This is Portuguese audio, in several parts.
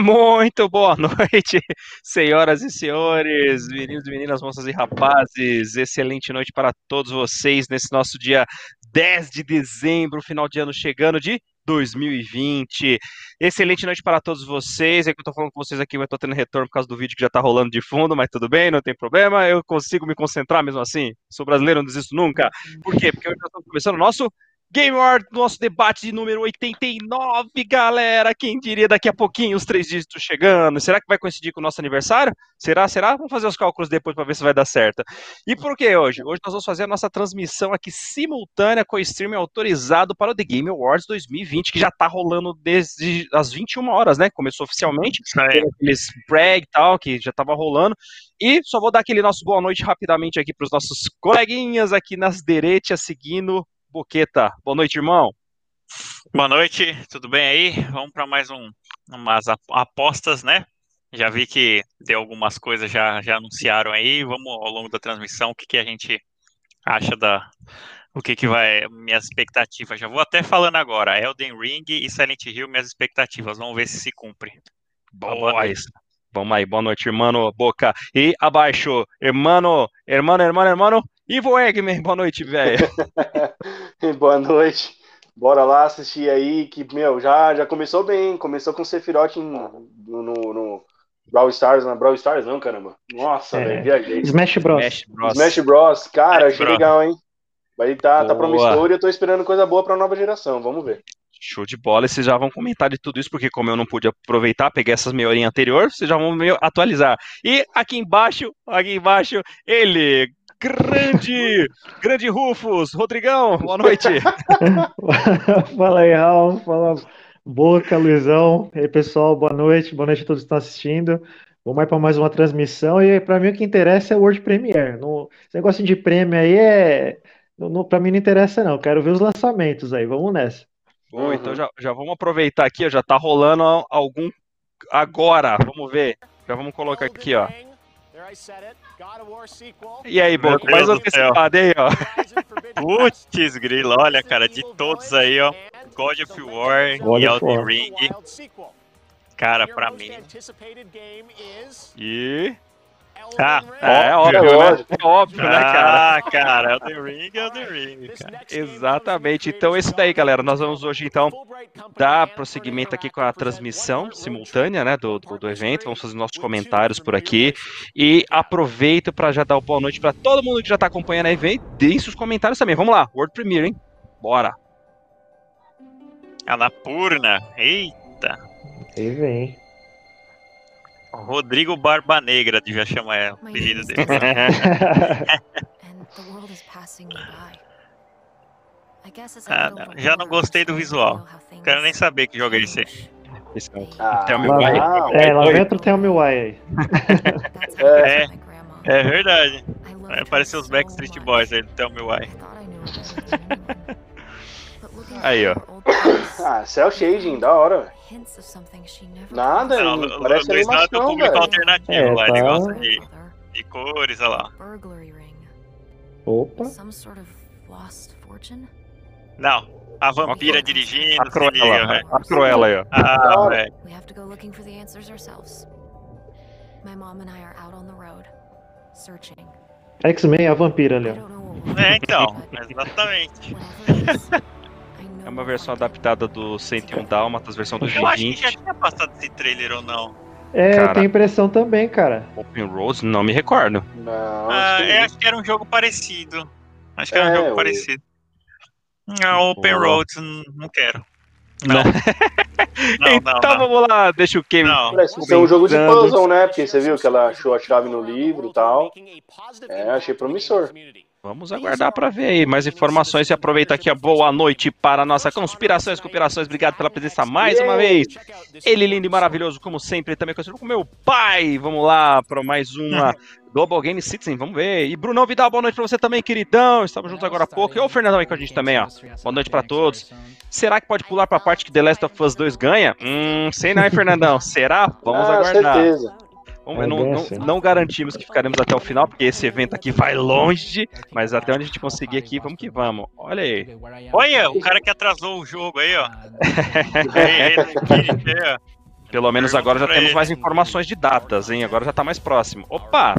Muito boa noite, senhoras e senhores, meninos e meninas, moças e rapazes. Excelente noite para todos vocês nesse nosso dia 10 de dezembro, final de ano chegando de 2020. Excelente noite para todos vocês. É que eu tô falando com vocês aqui, mas tô tendo retorno por causa do vídeo que já tá rolando de fundo, mas tudo bem, não tem problema. Eu consigo me concentrar mesmo assim. Sou brasileiro, não desisto nunca. Por quê? Porque hoje nós estamos começando o nosso Game Award, nosso debate de número 89, galera. Quem diria daqui a pouquinho os três dígitos chegando? Será que vai coincidir com o nosso aniversário? Será? Será? Vamos fazer os cálculos depois para ver se vai dar certo. E por que hoje? Hoje nós vamos fazer a nossa transmissão aqui simultânea com o streaming autorizado para o The Game Awards 2020, que já está rolando desde as 21 horas, né? Começou oficialmente, aqueles brag e tal, que já estava rolando. E só vou dar aquele nosso boa noite rapidamente aqui para os nossos coleguinhas aqui nas direitas, seguindo Boqueta. Boa noite, irmão. Boa noite, tudo bem aí? Vamos para mais um, umas apostas, né? Já vi que deu algumas coisas, já, já anunciaram aí. Vamos ao longo da transmissão, o que, que a gente acha da. O que, que vai. Minhas expectativas. Já vou até falando agora. Elden Ring e Silent Hill, minhas expectativas. Vamos ver se se cumpre. Boa, isso. Vamos aí, boa noite, irmão Boca. E abaixo, irmão, irmão, irmão, irmão, Ivo Eggman, boa noite, velho. boa noite. Bora lá assistir aí, que, meu, já, já começou bem. Começou com Sephiroth no, no, no Brawl Stars, na Brawl Stars não, caramba. Nossa, é. velho, viajei. Smash Bros. Smash Bros. Smash Bros. Cara, Smash achei Bros. legal, hein? Vai tá, tá promissor e eu tô esperando coisa boa pra nova geração, vamos ver. Show de bola, e vocês já vão comentar de tudo isso, porque como eu não pude aproveitar, peguei essas meia horinha anterior, vocês já vão me atualizar. E aqui embaixo, aqui embaixo, ele, grande, grande Rufus, Rodrigão, boa noite. fala aí, Raul, fala Boca, Luizão, e aí pessoal, boa noite, boa noite a todos que estão assistindo. Vamos aí para mais uma transmissão e para mim o que interessa é o World Premiere. No, esse negócio de prêmio aí é. Para mim não interessa, não. Quero ver os lançamentos aí. Vamos nessa. Bom, uhum. então já, já vamos aproveitar aqui, ó, já tá rolando algum agora. Vamos ver. Já vamos colocar aqui, ó. E aí, Boco, mais antecipado aí, ó. Putz, grilo, olha, cara, de todos aí, ó. God of War God e Elden Ring. Cara, pra mim. E. Ah, é, é óbvio, né? É óbvio, né, cara? Ah, cara, Elden Ring, Elden Ring, cara. Exatamente. Então, esse daí, galera. Nós vamos hoje, então, dar prosseguimento aqui com a transmissão simultânea, né, do, do, do evento. Vamos fazer nossos comentários por aqui. E aproveito para já dar uma boa noite para todo mundo que já tá acompanhando o evento. Deem seus comentários também. Vamos lá, World Premiere, hein? Bora. Anapurna, eita. Aí vem. Rodrigo Barba Negra, devia chamar ela, o apelido dele. ah, já não gostei do visual. Quero nem saber que jogo é esse aí. Ah. É, lá dentro tem o meu aí. é, é verdade. Apareceu os Backstreet Boys aí do Tell Me Why. Aí, ó. Ah, cel shading, da hora, velho. Nada, não, não parece Luiz animação, do público alternativo é, lá, tá... ele gosta de, de cores, olha lá. Opa. Não, a vampira dirigindo. A Cruella, a Cruella aí, ó. Ah, velho. X-Men, a vampira ali, ó. É, então, exatamente. É uma versão adaptada do 101 Dálmatas, versão 2020. Eu acho que já tinha passado esse trailer ou não. É, cara, eu tenho impressão também, cara. Open Road, não me recordo. Não, ah, acho que... acho que era um jogo parecido. Acho que era é, um jogo eu... parecido. Não, Open Road, não quero. Não. não, então não, vamos lá, deixa o Kevin. Parece ser um jogo de puzzle, né? Porque você viu que ela achou a chave no livro e tal. É, achei promissor. Vamos aguardar para ver aí mais informações e aproveita aqui a boa noite para a nossa Conspirações Conspirações. Obrigado pela presença mais uma vez. Ele lindo e maravilhoso, como sempre, também conhecido como meu pai. Vamos lá para mais uma Global Game Citizen, vamos ver. E Brunão Vidal, boa noite para você também, queridão. Estamos juntos agora há pouco. E o Fernandão aí com a gente também, ó. Boa noite para todos. Será que pode pular para a parte que The Last of Us 2 ganha? Hum, sei não, hein, Fernandão. Será? Vamos ah, aguardar. Certeza. Vamos, não, não, não, garantimos que ficaremos até o final, porque esse evento aqui vai longe, mas até onde a gente conseguir aqui, vamos que vamos. Olha aí. Olha, o cara que atrasou o jogo aí, ó. aí, Pelo menos agora já temos mais informações de datas, hein? Agora já tá mais próximo. Opa!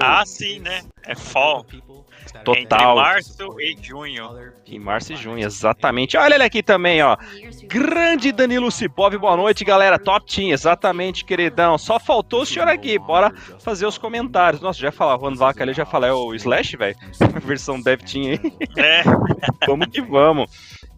Ah, sim, né? É fall. Entre Total. março e junho. Em março e junho, exatamente. Olha ele aqui também, ó. Grande Danilo Cipov, boa noite, galera. Top Team, exatamente, queridão. Só faltou o senhor aqui. Bora fazer os comentários. Nossa, já falar, Juan Vaca ali, já falei, é o Slash, velho? Versão Dev Team aí. É, vamos que vamos.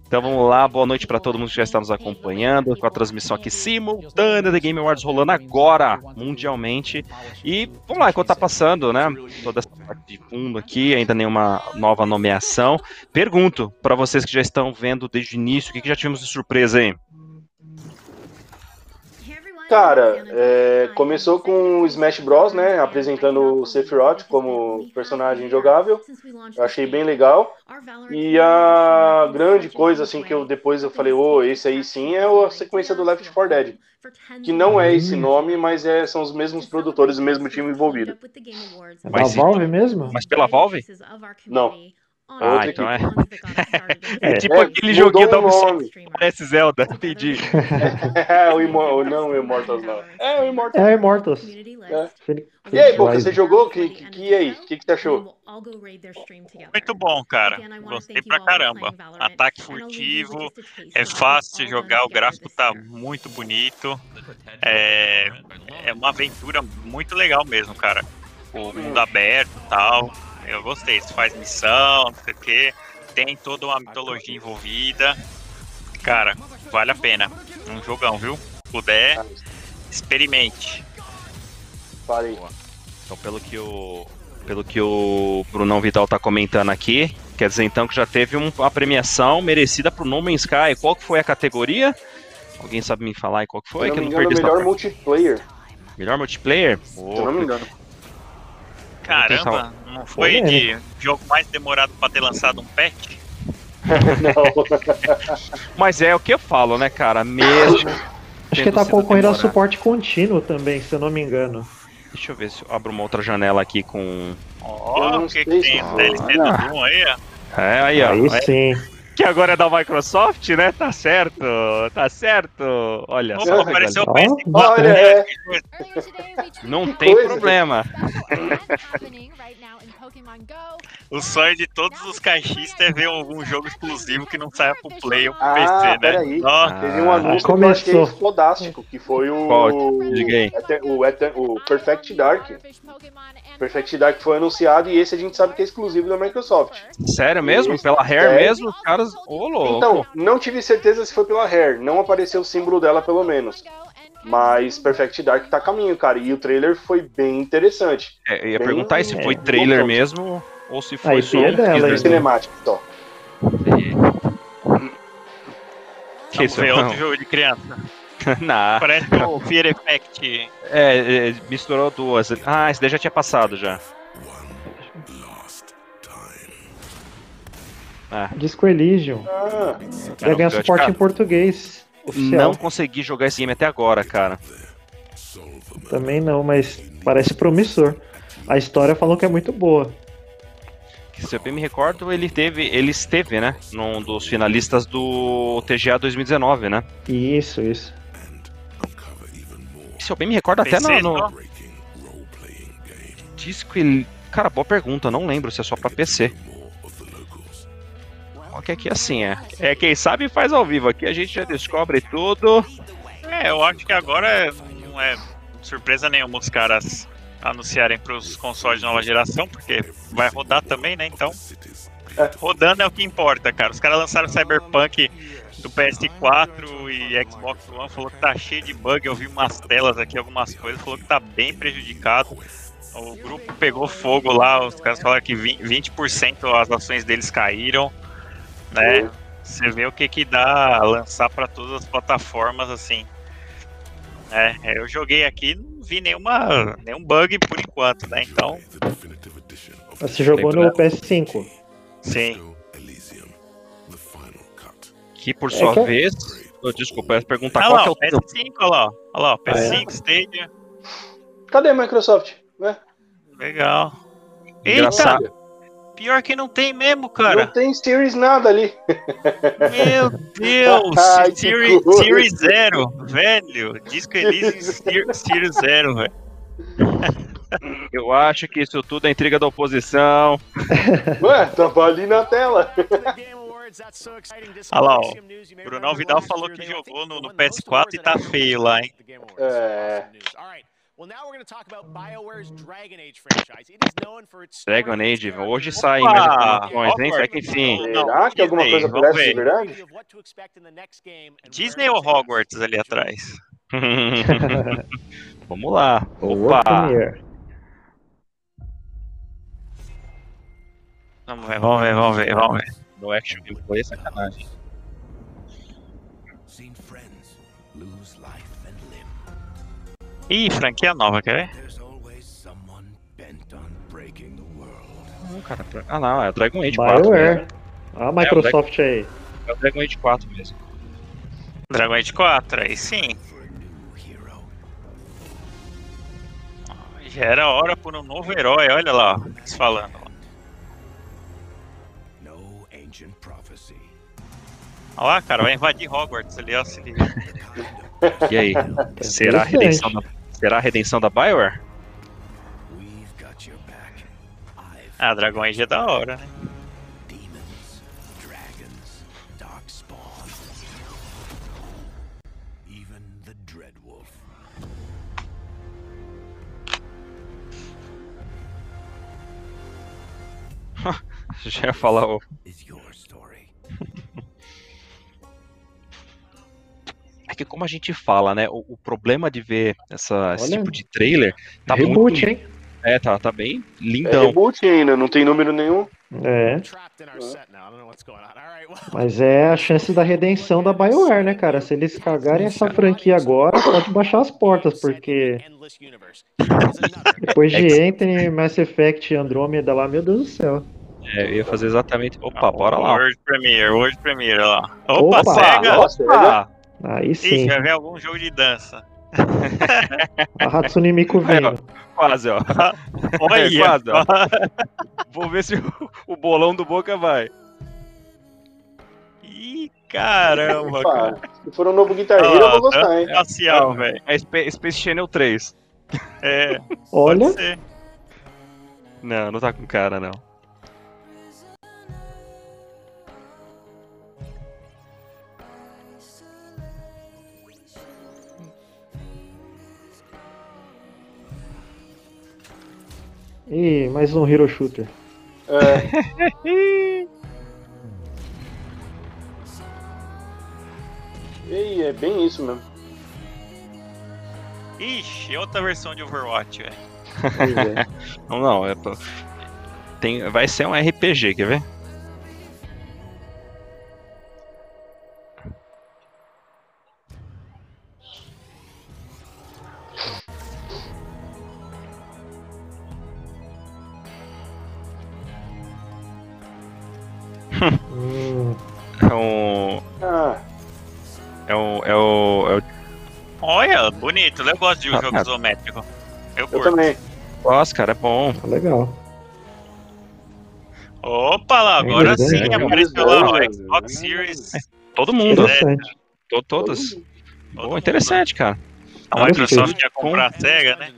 Então vamos lá, boa noite para todo mundo que já está nos acompanhando, com a transmissão aqui simultânea da Game Awards rolando agora, mundialmente. E vamos lá, enquanto tá passando, né, toda essa parte de fundo aqui, ainda nenhuma nova nomeação. Pergunto para vocês que já estão vendo desde o início, o que, que já tivemos de surpresa aí? Cara, é, começou com o Smash Bros, né? Apresentando o Sephiroth como personagem jogável. Eu achei bem legal. E a grande coisa, assim, que eu depois eu falei, ô, esse aí sim é a sequência do Left 4 Dead. Que não é esse nome, mas é, são os mesmos produtores, o mesmo time envolvido. É da Mas se- Valve mesmo? Mas pela Valve? Não. Ah, Outra então é. É, tipo É, aquele joguinho da o Ubisoft que parece Zelda, entendi. É, o Imor não o Immortals, não. É, o Immortals. É Immortals. É. E aí, Boca, você jogou? Que, que, que- e aí? O que, que você achou? muito bom, cara. Gostei pra caramba. Ataque furtivo, é fácil de jogar, o gráfico tá muito bonito. É, é uma aventura muito legal mesmo, cara. O mundo aberto e tal. Eu gostei. Você faz missão, não sei o quê. Tem toda uma mitologia envolvida. Cara, vale a pena. Um jogão, viu? Se puder, experimente. Falei. Então, pelo que o pelo que o Brunão Vidal tá comentando aqui, quer dizer então que já teve um- uma premiação merecida pro No Man's Sky. Qual que foi a categoria? Alguém sabe me falar aí qual que foi? Se que eu eu não não me engano, melhor multiplayer. Melhor multiplayer? Se eu não me engano. Caramba, não foi de jogo mais demorado pra ter lançado um patch? Não. Mas é o que eu falo, né, cara? Mesmo. Acho que tá concorrendo a demorado. suporte contínuo também, se eu não me engano. Deixa eu ver se eu abro uma outra janela aqui com. Ó, não o que, que tem? foi. O DLC do Ah. Doom aí, ó. É, aí, ó. Aí É, sim. que agora é da Microsoft, né? Tá certo, tá certo. Olha Opa, só. apareceu o galera. Ó, PS4. Olha, né? é. Não tem coisa. problema. O sonho de todos os caixistas é ver algum jogo exclusivo que não saia pro Play ou pro Ah, PC, né? peraí. Ó, Teve um Ah, anúncio que eu achei começou. fodástico, que foi o. Qual? Diga aí. O, Ete- o Perfect Dark. Perfect Dark foi anunciado e esse a gente sabe que é exclusivo da Microsoft. Sério mesmo? Pela Hair Sério? mesmo? Os caras. Ô, louco. Então, não tive certeza se foi pela Hair, não apareceu o símbolo dela pelo menos. Mas Perfect Dark tá a caminho, cara. E o trailer foi bem interessante. É, eu ia bem- perguntar aí se é, foi trailer bom. mesmo ou se foi IP só é um dela, teaser. hein? Cinemático só. Que isso? Não. outro jogo de criança. Não. Parece o Fear Effect. É, é, misturou duas. Ah, esse daí já tinha passado já. Ah, Disco Elysium. Ah, Vai ganhar Cara, suporte em português. Oficial. não consegui jogar esse game até agora, cara. Também não, mas parece promissor. A história falou que é muito boa. Que, se eu bem me recordo, ele teve, ele esteve, né, num dos finalistas do TGA 2019, né? Isso, isso. Se eu bem me recordo, até PC, no, disco ele... Cara, boa pergunta, não lembro se é só pra PC. Ó, que aqui assim é. É, quem sabe faz ao vivo. Aqui a gente já descobre tudo. É, eu acho que agora não é surpresa nenhuma os caras anunciarem pros consoles de nova geração, porque vai rodar também, né? Então, É. rodando é o que importa, cara. Os caras lançaram Cyberpunk do PS4 e Xbox One, falou que tá cheio de bug. Eu vi umas telas aqui, algumas coisas, falou que tá bem prejudicado. O grupo pegou fogo lá, os caras falaram que 20%, 20% as ações deles caíram, né? Você vê o que que dá lançar para todas as plataformas assim. É, eu joguei aqui, não vi nenhuma, nenhum bug por enquanto, né? Então, Você jogou no PS5. sim. Que por sua que eu- vez. Oh, desculpa, eu ia perguntar Ah qual lá, que é o o teu. PS5, olha lá, olha lá, ó, Ah, é? PS5, Stadia, cadê a Microsoft? Ué? legal. Eita, Engraçado. Pior que não tem mesmo, cara. Não tem Series nada ali. Meu Deus! Ai, Series, Zero, velho. Disco Elysium Series- Series Zero, velho. Eu acho que isso tudo é intriga da oposição. Ué, tava ali na tela. Olha lá, ó. Brunão Vidal falou que jogou no- no PS4 e tá feio lá, hein? É. Dragon Age, hoje sai saem mais informações, hein? Será que enfim. Será que alguma coisa Disney, parece de verdade? Disney ou Hogwarts ali atrás? Vamos lá. Opa! Vamos ver, vamos ver, vamos ver, vamos ver. No action gameplay é sacanagem. Seen friends lose. Ih, franquia nova, quer ver? Não, cara, pra- Ah, não, é o Dragon Age 4. BioWare. mesmo. A Microsoft aí. É o Dragon Age 4 mesmo. Dragon Age 4, aí sim. Já era hora por um novo herói, olha lá, eles falando. Olha lá, cara, vai invadir Hogwarts ali, ó. Se liga. E aí? Será a redenção da, será a redenção da BioWare? we've got your back. I've Ah, Dragon Age é da hora, né? demons, dragons, darkspawn. Even the Dreadwolf. Já ia falar o. É que como a gente fala, né? O, o problema de ver essa, esse tipo de trailer tá Reboot, muito. hein? É, tá, tá bem É lindão. reboot ainda, não tem número nenhum. É. Mas é a chance da redenção da BioWare, né, cara? Se eles cagarem essa franquia agora, pode baixar as portas, porque depois de Anthony, Mass Effect e Andromeda lá, meu Deus do céu. É, eu ia fazer exatamente. Opa, bora lá. World Premiere, World Premiere, olha lá. Opa, Opa, SEGA! Nossa, é Opa! Aí Ih, sim, vai ver algum jogo de dança. a Hatsune Miku Aí, ó. vindo. Quase, ó. Olha! quase, ó. Vou ver se o, o bolão do Boca vai. Ih, caramba, cara. Opa, se for um novo Guitar Hero, eu vou gostar, hein? Espacial, velho. É Sp- Space Channel 3. É, Olha. Não, não tá com cara, não. E mais um Hero Shooter. É. Ei, é bem isso mesmo. Ixi, outra versão de Overwatch, velho. É. Não, não. É, pra- tem, vai ser um RPG, quer ver? Bonito. Eu gosto de um Ah, jogo ah. isométrico. Eu eu curto. também. Nossa, cara, é bom. tá legal. Opa lá, Bem agora desenho, sim apareceu lá Bem Xbox. Series. Todo mundo. Interessante. To- todas. Todo mundo. interessante, cara. A. Microsoft ia comprar a SEGA, né?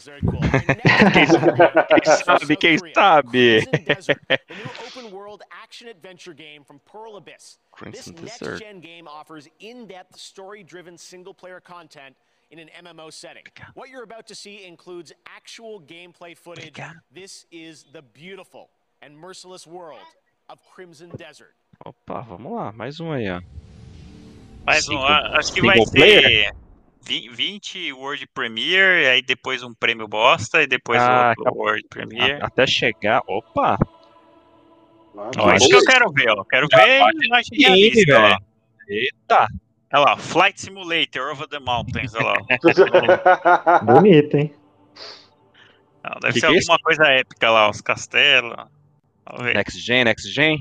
Quem sabe, quem sabe? open world action adventure game from Pearl Abyss. This Crimson Desert. In an MMO setting. What you're about to see includes actual gameplay footage. This is the beautiful and merciless world of Crimson Desert. Opa, vamos lá. Mais um aí, ó. Mais um, acho que vai player? ser vi- 20 World Premiere, aí depois um prêmio bosta, e depois Ah, outro acabou. World Premiere. A- até chegar. Opa! Ah, Ó, isso que eu quero ver, ó. Quero ver imagem realista, ó. velho. Eita! Olha lá, Flight Simulator Over the Mountains, olha lá. Bonito, hein? Não, deve Que ser que é alguma coisa épica lá, os castelos. Next Gen, Next Gen.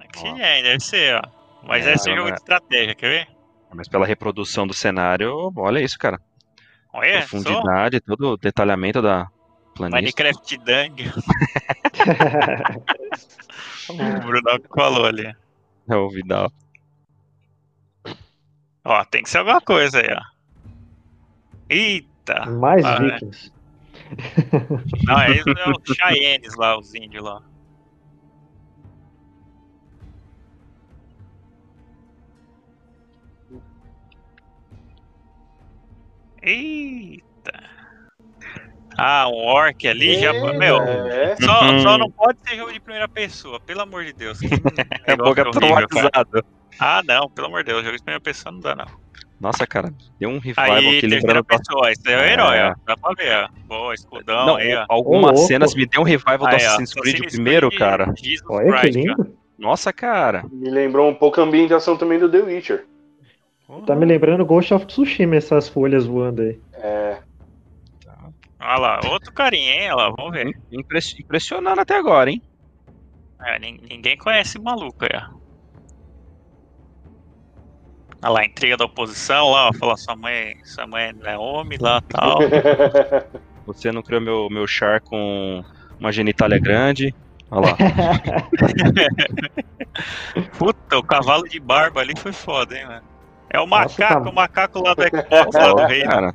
Next Gen, deve ser, ó. Mas É, ser não, jogo é. de estratégia, quer ver? Mas pela reprodução do cenário, olha isso, cara. Olha, só. Profundidade, todo o detalhamento da. Planista. Minecraft Dungeon. o Bruno que falou ali. É o Vidal. Ó, tem que ser alguma coisa aí, ó. Eita! Mais Ah, é. Vikings. Não, é, isso é os Cheyennes lá, os índios lá. Eita! Ah, um orc ali já. Meu, É, só, Uhum. só não pode ser jogo de primeira pessoa, pelo amor de Deus. Que É boca cara. traumatizado. Ah, não, pelo amor de Deus, jogo de primeira pessoa não dá, não. Nossa, cara, deu um revival Aí, aqui lembrando. pessoa, esse é o É. herói, ó. Dá pra ver, ó. Boa, escudão Não, aí, ó. algumas louco. cenas me deu um revival do Aí, ó, Assassin's Creed primeiro, Creed, cara. Olha Jesus que Christ, ó. lindo. Nossa, cara. me lembrou um pouco a ambientação também do The Witcher. Tá me lembrando Ghost of Tsushima essas folhas voando aí. É, Olha lá, outro carinha, hein? Olha lá, vamos ver. Impress- Impressionando até agora, hein? É, nin- ninguém conhece o maluco aí, ó. Olha lá, intriga da oposição lá, ó. Falar sua mãe, sua mãe não é homem lá tal. Você não criou meu, meu char com uma genitália grande. Olha lá. Puta, o cavalo de barba ali foi foda, hein, mano. É o Nossa, macaco, tá- o macaco lá do Xbox, lá do rei. cara.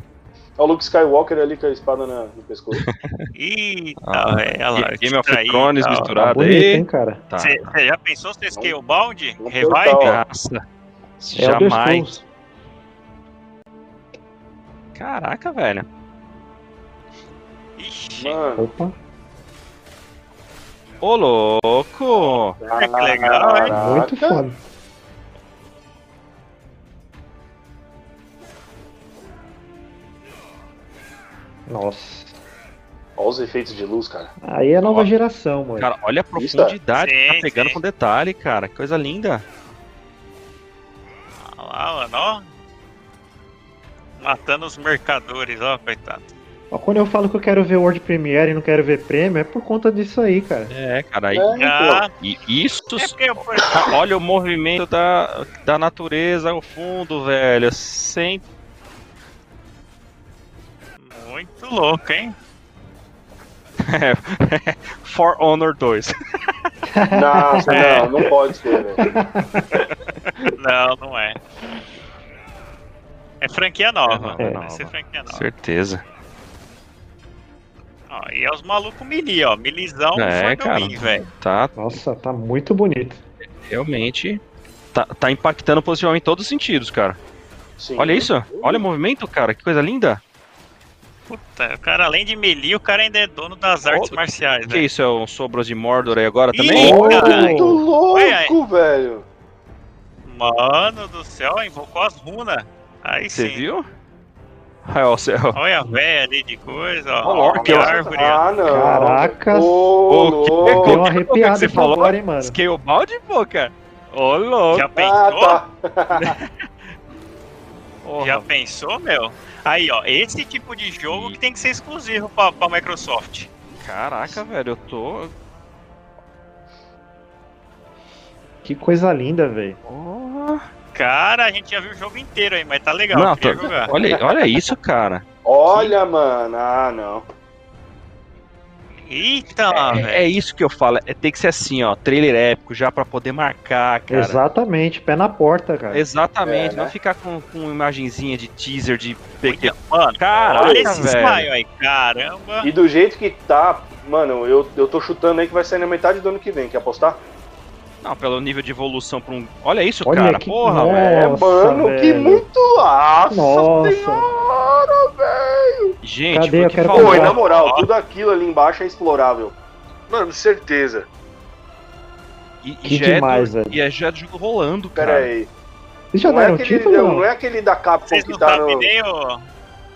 Olha o Luke Skywalker ali com a espada na- no pescoço. Eita, Ah, velho, olha lá. Game of Thrones. Tá misturado bonito, aí. hein, cara? Tá. Você já pensou se Scalebound? Vamos Revive? Nossa. É Jamais. Caraca, velho. Ixi, Mano, Opa, Ô, louco! que legal, hein? muito caraca. foda. Nossa. Olha os efeitos de luz, cara. Aí é nova Ó. geração, mano. Cara, olha a profundidade que sim, tá pegando sim. com detalhe, cara. Que coisa linda. Olha lá, mano, ó. Matando os mercadores, ó, coitado. Ó, Quando eu falo que eu quero ver World Premiere e não quero ver prêmio, é por conta disso aí, cara. É, cara. aí- É. Já. E isso. É eu Olha o movimento da, da natureza ao fundo, velho. Sem. Muito louco, hein? For Honor 2. Nossa, não, não pode ser, velho. Não, não é. É franquia nova. É, Vai nova. ser franquia nova. Certeza. Ó, e é os malucos melee, ó. Milizão É, foi cara. velho. Tá Nossa, tá muito bonito. realmente. Tá, tá impactando positivamente em todos os sentidos, cara. Sim. Olha isso. Olha o movimento, cara. Que coisa linda. Puta, o cara, além de melee, o cara ainda é dono das artes Ô, marciais, Que velho. isso? É um Sobros de Mordor aí agora Ih, também? Muito louco, Olha velho. Mano do céu, invocou as runas. Aí Você sim. viu? Ai, ó, o céu. Olha a véia ali de coisa, ó. Olha ó. a árvore. Ah, não. Caracas. Ô, Ô, que louco. Deu uma arrepiada Você aqui falou? agora, hein, mano. Scalebound, pô, cara. Ô, louco. Já pensou? Ah, tá. Já pensou, meu? Aí, ó, esse tipo de jogo que tem que ser exclusivo pra, pra Microsoft. Caraca, velho, eu tô. Que coisa linda, velho. Porra. Cara, a gente já viu o jogo inteiro aí, mas tá legal, Não, tô- jogar. Olha, olha isso, cara. Olha, mano. Ah, não. Eita, É, velho. é isso que eu falo. É, tem que ser assim, ó. Trailer épico já pra poder marcar, cara. Exatamente, pé na porta, cara. Exatamente. É, né? Não ficar com, com imagenzinha de teaser de pequeno. Mano, Caraca, olha esse velho. smile aí, caramba. E do jeito que tá, mano, eu, eu tô chutando aí que vai sair na metade do ano que vem. Quer apostar? Não, pelo nível de evolução pra um. Olha isso, Olha cara. que- Porra, Nossa, velho. é, mano, que muito. Nossa, Nossa. senhora, velho. Gente, Cadê? Eu que quero. Pô, e na moral, tudo aquilo ali embaixo é explorável. Mano, certeza. E, e Que demais, é do, velho. E é já do jogo rolando, Pera cara. aí. Vocês já Não é, deram aquele, título? não, Não, é aquele da Capcom Vocês que tá, no, nem o.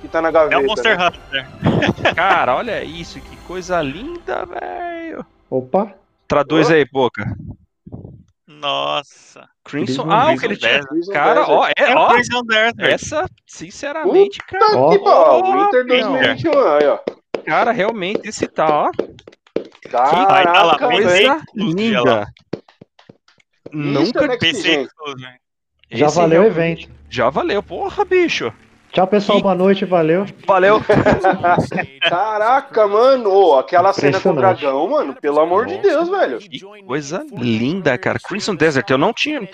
que tá na É gaveta. o Monster né? Hunter. Cara, olha isso, que coisa linda, velho. Opa, Traduz Ô. aí, boca. Nossa. Crimson. Ah, o que ele tinha. Cara, ó, é, ó. Prison Desert. Essa, sinceramente, cara. Puta Ó. que pariu. Ó, Winter meu. 2021, aí, ó. Cara, realmente, esse tá, ó. Vai tá lá, Caraca, velho. Coisa linda. Nunca é PC Gente. exclusivo. já valeu o evento. Já valeu, porra, bicho. Tchau, pessoal. Boa noite. Valeu. Valeu. Caraca, mano. Ô, aquela cena com o dragão, mano. Pelo amor de Deus, velho. Que coisa linda, cara. Crimson Desert, eu não tinha.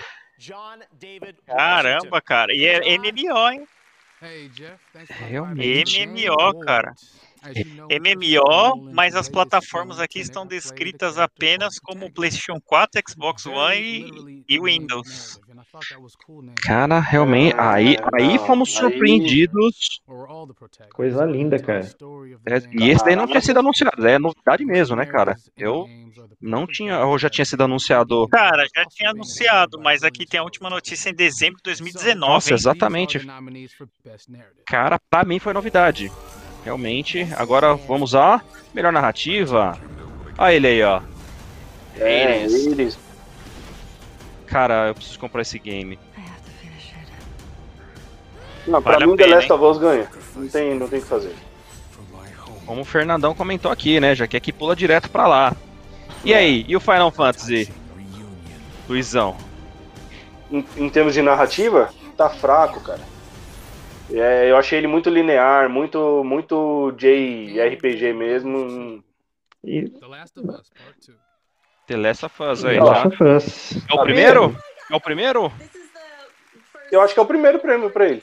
Caramba, cara. E é MMO, hein? Realmente. MMO, cara. MMO, mas as plataformas aqui estão descritas apenas como PlayStation 4, Xbox One e, e Windows. Cara, realmente. Aí, aí fomos surpreendidos. Coisa linda, cara. É, e esse daí não tinha sido anunciado. É novidade mesmo, né, cara? Eu não tinha. Ou já tinha sido anunciado. Cara, já tinha anunciado, mas aqui tem a última notícia em dezembro de 2019. Nossa, exatamente. Cara, pra mim foi novidade. Realmente. Agora vamos a melhor narrativa. Olha ele aí, ó. É, Eles. eles. Cara, eu preciso comprar esse game. Não, pra Vale mim, The pena, Last hein? of Us ganha. Não tem, não tem o que fazer. Como o Fernandão comentou aqui, né? Já que aqui pula direto pra lá. E aí, e o Final Fantasy? Luizão. Em, em termos de narrativa, tá fraco, cara. É, eu achei ele muito linear, muito, muito JRPG mesmo. E The Last of Us aí, The tá? Last of Us. É o Tá primeiro? É o primeiro? Eu acho que é o primeiro prêmio pra ele.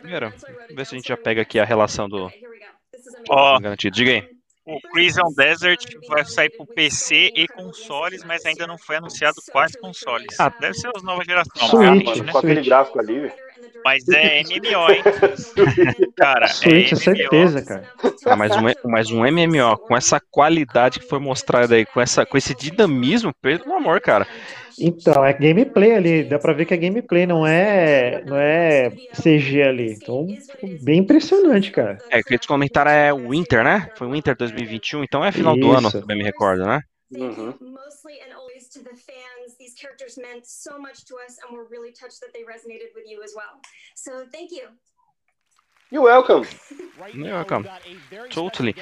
Primeiro. Vamos ver se a gente já pega aqui a relação do Ó, garantido. Diga aí. o Prison Desert vai sair pro PC e consoles, mas ainda não foi anunciado quais consoles. Ah, Deve ser as novas gerações, né? Com aquele gráfico ali, velho. Mas é MMO, hein? Cara, Switch, é é certeza, cara. Ah, mas, um, mas um MMO com essa qualidade que foi mostrada aí, com, essa, com esse dinamismo, pelo amor, cara. Então, é gameplay ali. Dá pra ver que é gameplay, não é, não é CG ali. Então, bem impressionante, cara. É, que eles comentaram é Winter, né? Foi Winter 2021, então é final do ano, Isso. se bem me recordo, né? Uhum. To the fans. These characters meant so much to us, and we're really touched that they resonated with you as well. So thank you. E welcome. Welcome. Totally.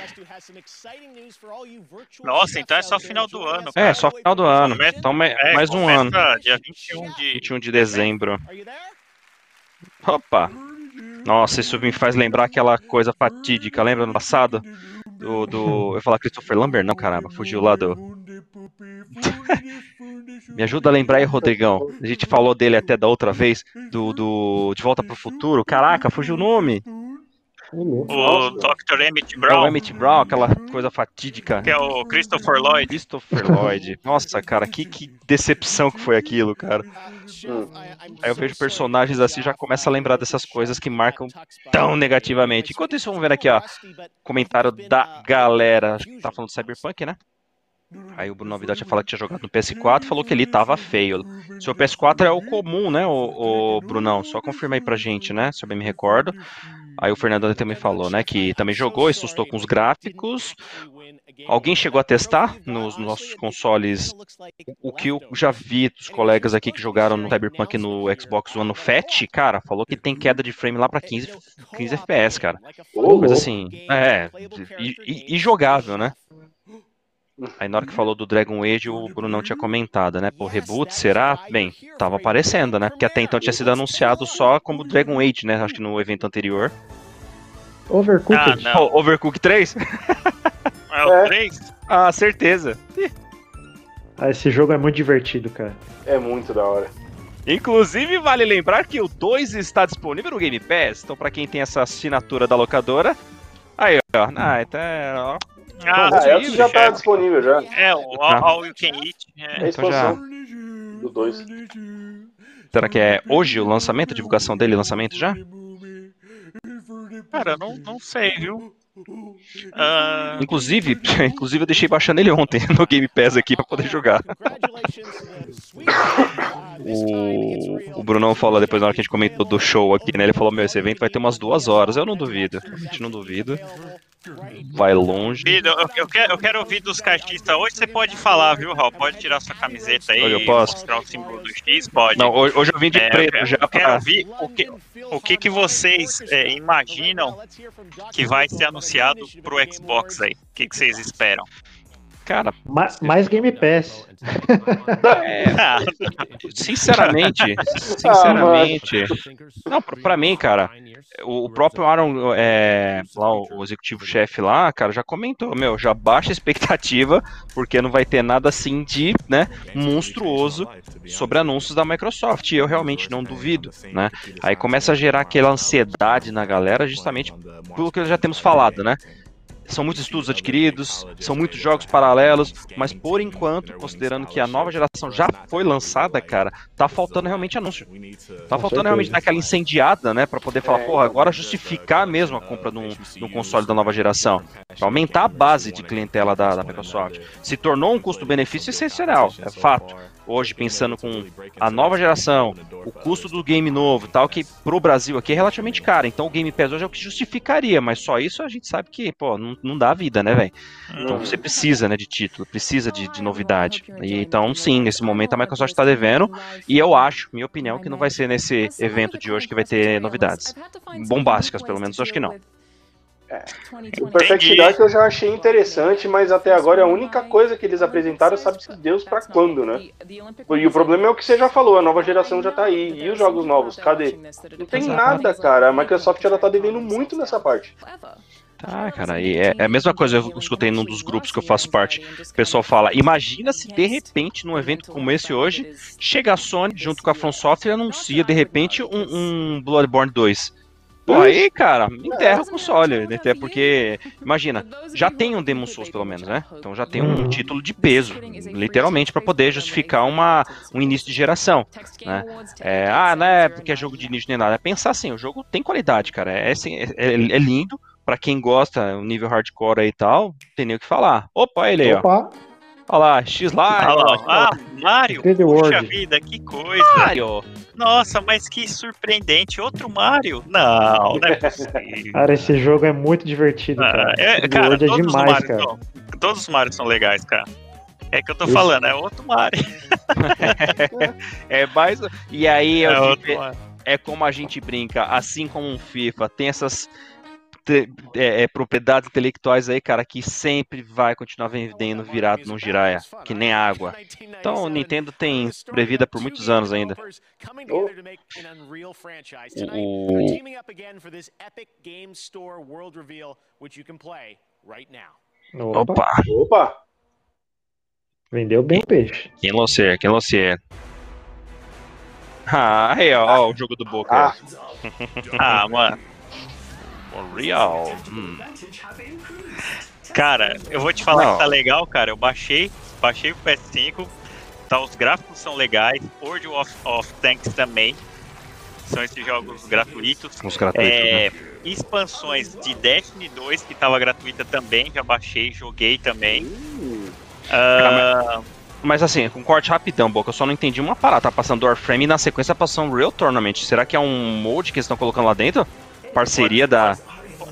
Nossa, então é só final do ano. É, cara. só final do ano. Então É, mais um ano. Dia 21 de 21 de dezembro. Opa! Nossa, isso me faz lembrar aquela coisa fatídica, lembra no passado? Do. do... Eu ia falar Christopher Lambert, não, caramba, fugiu lá do. Me ajuda a lembrar aí, Rodrigão. A gente falou dele até da outra vez, do, do De Volta pro Futuro. Caraca, fugiu o nome. o Nossa. Dr. Emmett É o Brown, Emmett Brown, aquela coisa fatídica. que é o Christopher Lloyd. Christopher Lloyd. Nossa, cara, que, que decepção que foi aquilo, cara. Aí eu vejo personagens assim já começo a lembrar dessas coisas que marcam tão negativamente. Enquanto isso, vamos ver aqui, ó. Comentário da galera. Acho que tá falando do Cyberpunk, né? Aí o Bruno Novidade tinha falado que tinha jogado no PS4 falou que ele tava feio. Seu PS4 é o comum, né, o, Brunão? Só confirma aí pra gente, né? Se eu bem me recordo. Aí o Fernando também falou, né? Que também jogou e assustou com os gráficos. Alguém chegou a testar nos nossos consoles o que eu já vi dos colegas aqui que jogaram no Cyberpunk no Xbox One no FAT, cara, falou que tem queda de frame lá pra 15, 15 FPS, cara. Coisa assim, é, e, e- e jogável, né? Aí na hora que falou do Dragon Age, o Bruno não tinha comentado, né? Pô, reboot, será? Bem, tava aparecendo, né? Porque até então tinha sido anunciado só como Dragon Age, né? Acho que no evento anterior. Overcooked. Ah, não. Oh, Overcooked 3? É o É. 3? Ah, certeza. Ah, esse jogo é muito divertido, cara. É muito da hora. Inclusive, vale lembrar que o 2 está disponível no Game Pass. Então, pra quem tem essa assinatura da locadora, aí, ó. Ah, então, é, ó. Ah, Bom, Ah, é, já tá é. disponível já. É, o All, All You Can Eat. É É. Então já- do 2. Será que é hoje o lançamento, a divulgação dele, lançamento já? Cara, não, não sei, viu? Ah, Inclusive, inclusive eu deixei baixando ele ontem no Game Pass aqui pra poder jogar. O, o Brunão falou depois na hora que a gente comentou do show aqui, né? Ele falou, meu, esse evento vai ter umas duas horas. Eu não duvido. A gente não duvido. Vai longe. Eu, eu quero, eu quero ouvir dos caixistas. Hoje você pode falar, viu, Raul? Pode tirar sua camiseta aí eu posso? mostrar o símbolo do X, pode. Não, hoje, eu vim de É, eu preto quero, já eu quero pra. ouvir o que, o que, que vocês é, imaginam que vai ser anunciado pro Xbox aí. O que, que vocês esperam? Cara, Ma- mais Game Pass. é, sinceramente, sinceramente, não, pra, pra mim, cara, o, próprio Aaron, é, lá, o, o executivo-chefe lá, cara, já comentou, meu, já baixa a expectativa, porque não vai ter nada assim de, né, monstruoso sobre anúncios da Microsoft, e eu realmente não duvido, né, aí começa a gerar aquela ansiedade na galera, justamente pelo que já temos falado, né, são muitos estudos adquiridos, são muitos jogos paralelos, mas por enquanto, considerando que a nova geração já foi lançada, cara, tá faltando realmente anúncio. Tá faltando realmente daquela incendiada, né, Pra poder falar, É, porra, agora justificar mesmo a compra de um, de um console da nova geração, Pra aumentar a base de clientela da, da Microsoft. Se tornou um custo-benefício essencial, é fato. Hoje, pensando com a nova geração, o custo do game novo e tal, que pro Brasil aqui é relativamente caro. Então o Game Pass hoje é o que justificaria, mas só isso a gente sabe que, pô, não, não dá vida, né, velho? Então você precisa, né, de título, precisa de, de novidade. E, então, sim, nesse momento a Microsoft está devendo, e eu acho, minha opinião, que não vai ser nesse evento de hoje que vai ter novidades. Bombásticas, pelo menos, acho que não. O Perfect Dark eu já achei interessante, mas até agora é a única coisa que eles apresentaram, sabe-se Deus pra quando, né? E o problema é o que você já falou, a nova geração já tá aí. E os jogos novos, cadê? Não tem nada, cara. A Microsoft ela tá devendo muito nessa parte. Ah, cara, e é, é a mesma coisa, eu escutei num dos grupos que eu faço parte. O pessoal fala: imagina se de repente, num evento como esse hoje, chega a Sony junto com a From Software e anuncia de repente um, um Bloodborne 2. Pô, aí, cara, enterra o console, né? Até porque, imagina, já tem um Demon Souls pelo menos, né? Então já tem um título de peso, literalmente, pra poder justificar uma, um início de geração, né? É, ah, não é porque é jogo de nicho nem nada. É pensar assim, o jogo tem qualidade, cara. É, assim, é, é- é lindo. Pra quem gosta, o nível hardcore aí e tal, não tem nem o que falar. Opa, ele aí, ó. Olha lá, X-Live. Ah, lá, ah, Mario, 3D puxa World. vida, que coisa. Mario. Nossa, mas que surpreendente. Outro Mario? Não, não é possível. cara, esse jogo é muito divertido, Ah, cara. é, cara, é todos os demais, cara. são, todos os Marios são legais, cara. É que eu tô Isso. falando, é outro Mario. É mais. E aí, É é como a gente brinca, assim como um FIFA, tem essas te- é, é, propriedades intelectuais aí, cara, que sempre vai continuar vendendo virado num giraia, que nem água. Então, o Nintendo tem sobrevida por muitos anos ainda. Oh. O- They're teaming up again for this Epic Games Store World Reveal, which you can play right now. Opa, Opa, vendeu bem o peixe. quem você, quem você. Ah, aí, ó, ó, o jogo do Boca. Ah, Ah, mano. Real. Hum. Cara, eu vou te falar Não. que tá legal, cara. Eu baixei, baixei o PS5. Tá, os gráficos são legais. World of, of Tanks também. São esses jogos gratuitos. Os gratuitos, né? É, expansões de Destiny 2, que tava gratuita também, já baixei, joguei também. Ah, Mas assim, com corte rapidão, Boca, eu só não entendi uma parada. Tá passando Warframe e na sequência passando um Real Tournament. Será que é um molde que eles estão colocando lá dentro? Parceria da.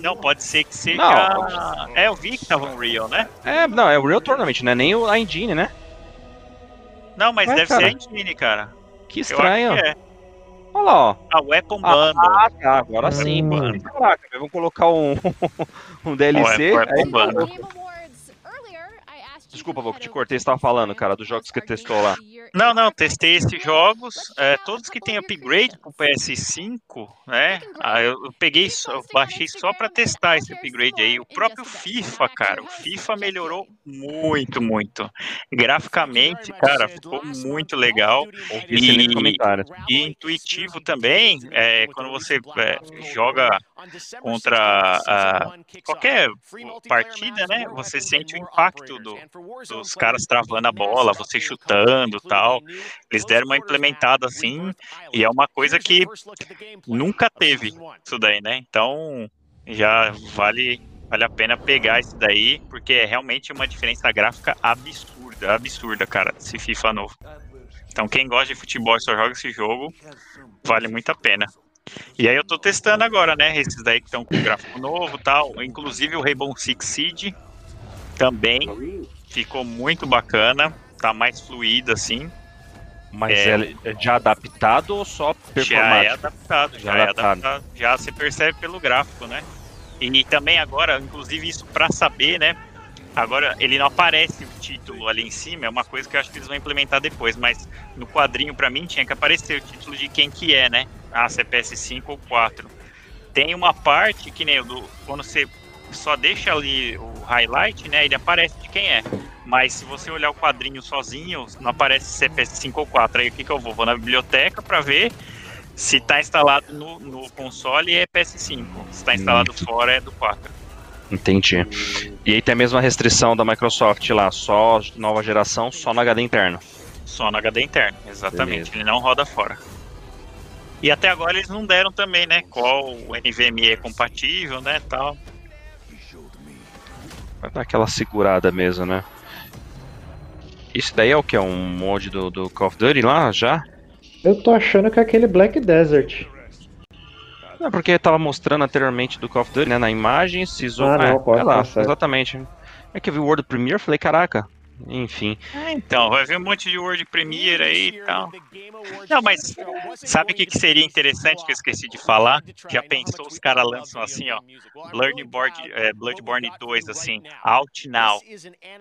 não, pode ser que seja. Não. É, eu vi que tava um Real, né? É, não, é o Real Tournament, não é nem o- a engine, né? Não, mas Ué, deve cara. ser a engine, cara. Que estranho. que é. Olha lá, ó. A Weapon Ah, Bundle. Ah, tá, agora sim, Hum. mano. Caraca, vamos colocar um, um DLC. Weapon Bundle. Desculpa, Boca, te cortei, você tava falando, cara, dos jogos que testou lá. Não, não, testei esses jogos, é, todos que tem upgrade pro PS5, né? Ah, eu, eu peguei, eu baixei só pra testar esse upgrade aí. O próprio FIFA, cara, o FIFA melhorou muito, muito. Graficamente, cara, ficou muito legal. E-. E intuitivo também, é, quando você é, joga contra ah, qualquer partida, né? Você sente o impacto do- dos caras travando a bola, você chutando tal. Eles deram uma implementada assim, e é uma coisa que nunca teve isso daí, né? Então já vale, vale a pena pegar isso daí, porque é realmente uma diferença gráfica absurda, absurda, cara, esse FIFA novo. Então quem gosta de futebol e só joga esse jogo, vale muito a pena. E aí eu tô testando agora, né? Esses daí que estão com gráfico novo e tal. Inclusive o Rainbow Six Siege também ficou muito bacana. Tá mais fluido assim. Mas É. é, já adaptado ou só Já é performático? adaptado, já, Já é adaptado. adaptado. Já se percebe pelo gráfico, né? E também agora, inclusive isso pra saber, né? Agora, ele não aparece o título ali em cima, é uma coisa que eu acho que eles vão implementar depois, mas no quadrinho, pra mim, tinha que aparecer o título de quem que é, né? Ah, se é PS5 ou 4. Tem uma parte que nem do, quando você só deixa ali o highlight, né? Ele aparece de quem é. Mas se você olhar o quadrinho sozinho, não aparece se é PS5 ou 4. Aí o que, que eu vou? Vou na biblioteca para ver se está instalado no, no console é PS5. Se está instalado Hum. fora é do 4. Entendi. E aí tem a mesma restrição da Microsoft lá, só nova geração, só no HD interno. Só no HD interno, exatamente. Beleza. Ele não roda fora. E até agora eles não deram também, né? Qual o NVMe é compatível, né? Tal. Vai dar aquela segurada mesmo, né? Isso daí é o que? É um mod do, do Call of Duty lá já? Eu tô achando que é aquele Black Desert. É porque tava mostrando anteriormente do Call of Duty, né? Na imagem, se iso... Ah, não, é, pode é lá, exatamente. É que eu vi o World Premiere e falei, caraca. Enfim. É, então, vai ver um monte de Word Premiere aí e tal. Não, mas sabe o que, que seria interessante que eu esqueci de falar? Já pensou os caras lançam assim, ó, Bloodborne, é, Bloodborne 2, assim, out now.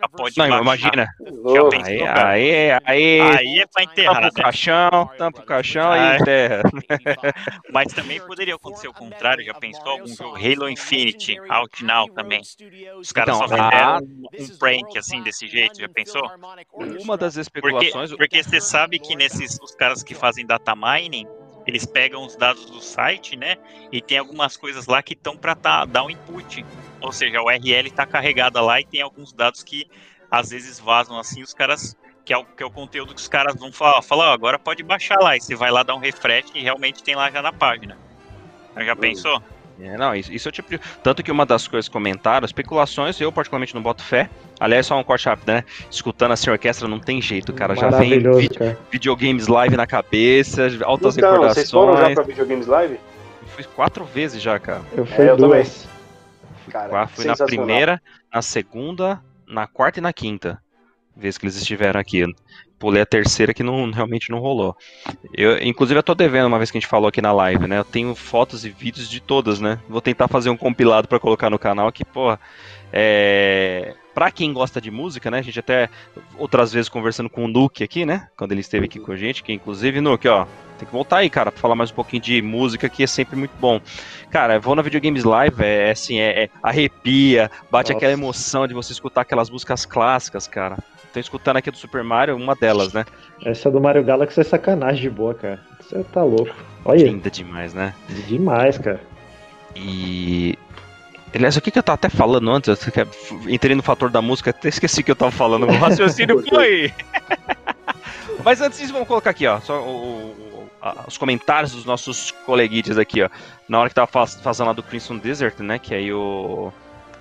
Já pode Não, baixar. imagina. Já pensou, Aí, cara? aí, aí. Aí é pra enterrar, Tampa o né? caixão, tampa o caixão Ah, e terra. Mas também poderia acontecer o contrário, já pensou algum jogo Halo Infinity, out now também. Os caras Então, só fizeram ah, um, um prank assim desse jeito, já pensou? Uma das especulações. porque você sabe que nesses os caras que fazem data mining, eles pegam os dados do site, né? E tem algumas coisas lá que estão para dar um input. Ou seja, a URL está carregada lá e tem alguns dados que às vezes vazam assim, os caras. Que é, o, que é o conteúdo que os caras vão falar, falar, ó, agora pode baixar lá. E você vai lá dar um refresh e realmente tem lá já na página. Já pensou? É, não, isso, isso é tipo. de- Tanto que uma das coisas que comentaram, especulações, eu particularmente não boto fé. Aliás, só um corte rápido, né? Escutando assim a orquestra não tem jeito, cara. Já vem vide- cara. videogames live na cabeça, altas Então, vocês foram já recordações. pra videogames live? Fui quatro vezes já, cara. Eu fui É, eu duas. Cara, Qua- Fui na primeira, na segunda, na quarta e na quinta. Vez que eles estiveram aqui. Pulei a terceira que não, realmente não rolou. Eu, inclusive, eu tô devendo, uma vez que a gente falou aqui na live, né? Eu tenho fotos e vídeos de todas, né? Vou tentar fazer um compilado pra colocar no canal que, porra. É. Pra quem gosta de música, né? A gente até outras vezes conversando com o Nuke aqui, né? Quando ele esteve aqui com a gente, que inclusive, Nuke, ó, tem que voltar aí, cara, pra falar mais um pouquinho de música, que é sempre muito bom. Cara, eu vou na Videogames Live, é, é assim, é, é arrepia, bate Nossa. aquela emoção de você escutar aquelas músicas clássicas, cara. Tô escutando aqui do Super Mario, uma delas, né? Essa do Mario Galaxy é sacanagem de boa, cara. Você tá louco. Olha, Linda demais, né? demais, cara. E. Aliás, o que, que eu tava até falando antes? Eu que- entrei no fator da música, até esqueci que eu tava falando. O raciocínio foi. Mas antes disso, vamos colocar aqui, ó. Só o- o- a- os comentários dos nossos coleguites aqui, ó. Na hora que tava faz- fazendo lá do Crimson Desert, né? Que aí o.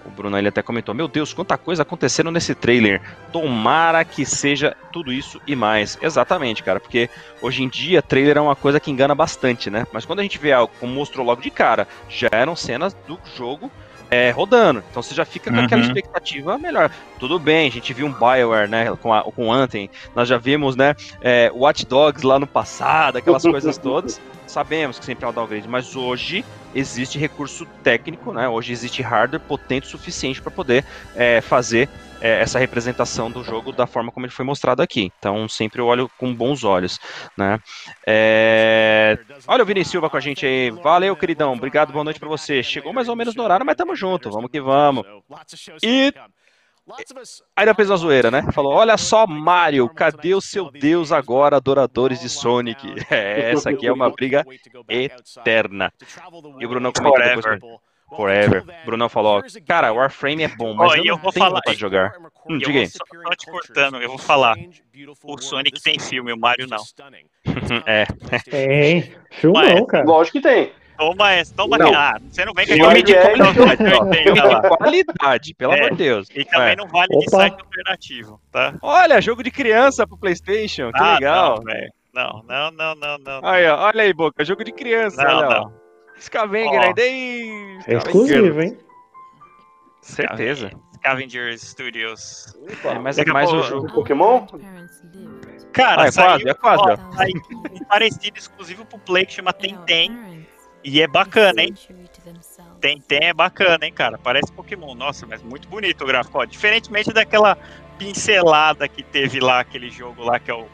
O Bruno ele até comentou: Meu Deus, quanta coisa acontecendo nesse trailer. Tomara que seja tudo isso e mais. Exatamente, cara, porque hoje em dia trailer é uma coisa que engana bastante, né? Mas quando a gente vê algo como mostrou logo de cara, já eram cenas do jogo é, rodando. Então você já fica com aquela Uhum. expectativa melhor. Tudo bem, a gente viu um Bioware, né, com, a, com o Anthem, nós já vimos, né, é, Watch Dogs lá no passado, aquelas coisas todas. Sabemos que sempre é um downgrade, mas hoje existe recurso técnico, né? Hoje existe hardware potente o suficiente para poder é, fazer é, essa representação do jogo da forma como ele foi mostrado aqui. Então sempre eu olho com bons olhos, né? É, Olha o Vini Silva com a gente aí. Valeu, queridão. Obrigado, boa noite pra você. Chegou mais ou menos no horário, mas tamo junto. Vamos que vamos. E ainda fez uma zoeira, né? Falou: Olha só, Mario, cadê o seu Deus agora, adoradores de Sonic? É, essa aqui é uma briga eterna. E o Brunão comentou depois. Forever. Forever. Brunão falou: Cara, Warframe é bom, mas Ó, eu eu não vou tenho falar- de jogar. Hum, eu diga aí. só, só te cortando, eu vou falar. O Sonic tem filme, o Mario não. É. Tem. Filmão, Mas- cara. Lógico que tem. Toma essa, toma Não. Ah, você não vem com aquele qualidade, qualidade, eu Filme entendo lá. de qualidade, pelo É. amor de Deus. E também É. não vale de site alternativo, tá? Olha, jogo de criança pro PlayStation, que Ah, legal. Não. Não, não, não, não, não. Aí, ó, olha aí, Boca, jogo de criança, Não, olha, ó. não. Scavenger aí. É exclusivo, hein? Certeza. Scavenger Studios. É, mas, mas o pouco- jogo. Pokémon? Cara, Ah, é saiu, quase, é quase, ó, um parecido exclusivo pro Play que chama Tentem. E é bacana, hein? tem, tem, é bacana, hein, cara? Parece Pokémon. Nossa, mas muito bonito o gráfico. Ó, diferentemente daquela pincelada que teve lá, aquele jogo lá que é o,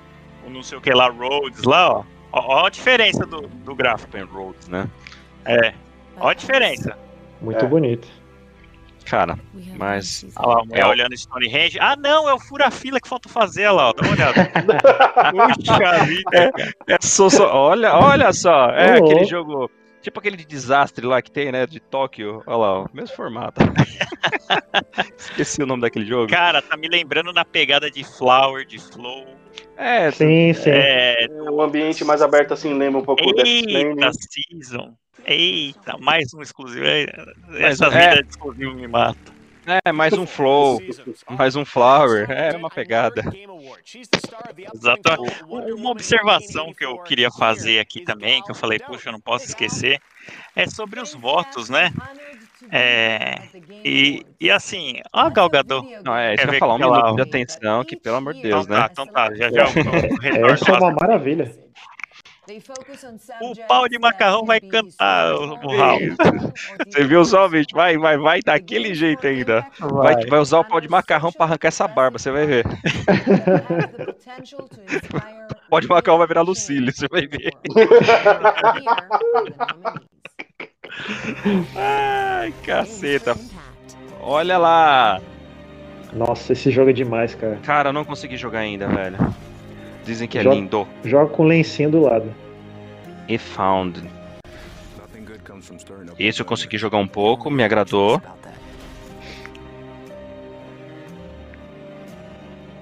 o não sei o que lá, Roads lá, ó. Ó, ó a diferença do, do gráfico. Open Roads, né? É, ó a diferença. Muito É. bonito. Cara, mas. Olha lá, É o- olhando Stonehenge. Ah, não, é o fura-fila que falta fazer, olha lá, ó, dá uma olhada. Puxa vida, cara. É só, só- olha, olha só, é aquele jogo, tipo aquele de desastre lá que tem, né, de Tóquio, olha lá, o mesmo formato. Esqueci o nome daquele jogo. Cara, tá me lembrando na pegada de Flower, de Flow. É, Sim, sim. É, Um ambiente mais aberto assim lembra um pouco Death eita, Season. Eita, mais um exclusivo. É, Essa um- vida é. de exclusivo me mata. É mais um flow, mais um flower, é uma pegada. Exatamente. Uma observação que eu queria fazer aqui também, que eu falei, puxa, eu não posso esquecer, é sobre os votos, né? É, e, e assim, ó a Gal Gadot. Não, é, que eu falar, um minuto de atenção, que pelo amor de Deus, Então né? tá, então tá, já já é lá. uma maravilha. O pau de macarrão vai cantar, o, o Raul. Você viu só, bicho? Vai, vai, vai daquele jeito ainda. Vai, vai usar o pau de macarrão pra arrancar essa barba, você vai ver. Pau de macarrão vai virar Lucílio, você vai ver. Ai, caceta. Olha lá. Nossa, esse jogo é demais, cara. Cara, eu não consegui jogar ainda, velho. Dizem que é Joga- lindo. Joga com o lencinho do lado. E found. Nothing good comes from stirring up Esse eu consegui jogar um pouco, me agradou.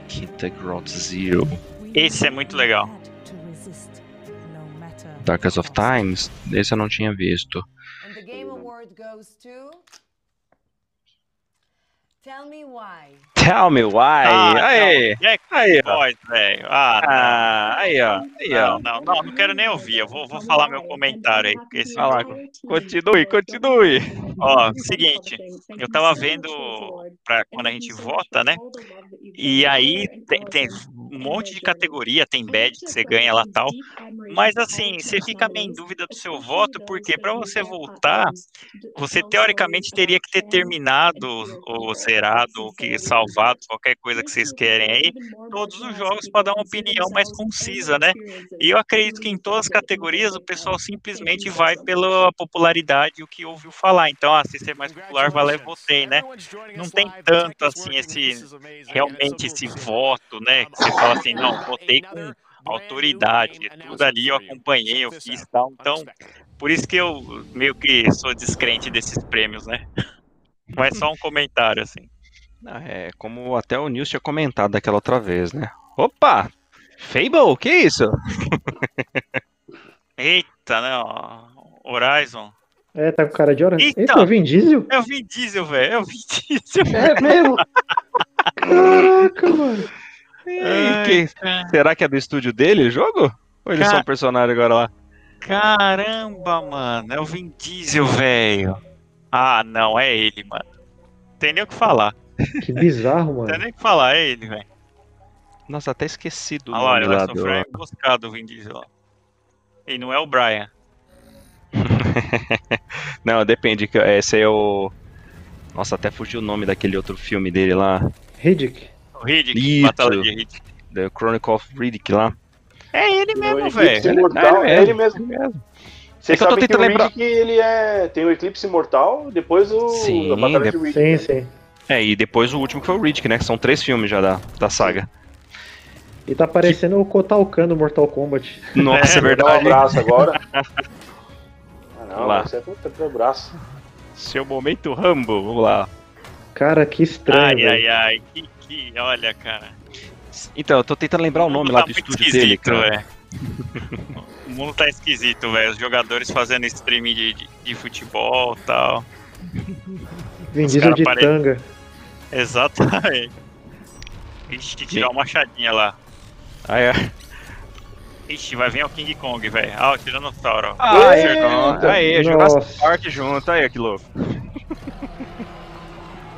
Kita Grot Zero. Esse é muito legal. Darkest of Times. Esse eu não tinha visto. And the Game Award goes to. Tell me why. Tell me why. Ah, aí, não, é aí, ó. voz, velho. Ah, não. Ah, aí, ó. Aí, ó. Não, não, não, não quero nem ouvir. Eu vou, vou falar meu comentário aí. porque Esse Fala, jogo... Continue, continue. Ó, seguinte, eu tava vendo pra quando a gente vota, né? E aí tem, tem um monte de categoria, tem badge que você ganha lá tal. Mas assim, você fica meio em dúvida do seu voto, porque para você votar, você teoricamente teria que ter terminado ou zerado ou que salvado qualquer coisa que vocês querem aí, todos os jogos para dar uma opinião mais concisa, né? E eu acredito que em todas as categorias o pessoal simplesmente vai pela popularidade e o que ouviu falar. Então, ah, se ser mais popular, e votei, né? Não tem tanto assim esse realmente esse voto, né? Que você fala assim, não, votei com autoridade, tudo ali eu acompanhei, eu fiz tal. Então, por isso que eu meio que sou descrente desses prêmios, né? Mas só um comentário, assim. Ah, É, como até o Nils tinha comentado daquela outra vez, né? Opa! Fable, que isso? Eita, né? ó, Horizon. É, tá com cara de hora. Eita! Eita, é o Vin Diesel? É o Vin Diesel, velho. É o Vin Diesel. É mesmo? Caraca, mano. Ei, que- será que é do estúdio dele o jogo? Ou ele é só um personagem agora lá? Caramba, mano. É o Vin Diesel, velho. Ah, não, é ele, mano. Tem nem o que falar. Que bizarro, Tem mano. nem o que falar, é ele, velho. Nossa, até esqueci do Olha lá, nome ele vai sofrer emboscada, o Vin Diesel. ó. E não é o Brian. Não, depende. que Esse aí é o... Nossa, até fugiu o nome daquele outro filme dele lá. Riddick. O Riddick, Isso. Batalha de Riddick. The Chronicle of Riddick lá. É ele O mesmo, velho. Imortal, é ele mesmo. mesmo. Você É que eu tô sabe que o tentando lembrar- Riddick, ele é... tem o Eclipse Imortal, depois o... Sim, a Batalha de Riddick. Sim, sim. É, e depois o último que foi o Riddick, né? Que são três filmes já da, da saga. E tá parecendo o Kotal Kahn do Mortal Kombat. Nossa, é, Dá um verdade. abraço agora. Ah, não, Lá. você é pro pro braço. Seu momento Rambo, vamos lá. Cara, que estranho. Ai, ai, ai. Que, que, olha, cara. Então, eu tô tentando lembrar o nome mundo lá tá do muito estúdio dele, esquisito, cara. velho. o mundo tá esquisito, velho. Os jogadores fazendo streaming de, de, de futebol e tal. Vin Os Diesel cara de pare- tanga. Exatamente. Ixi, tirar uma machadinha lá. Ah, é. Ixi, vai vir o King Kong, velho. Ah, o Tiranossauro. ó. Ah, é. Aí. Jurassic Park junto, aí, que louco.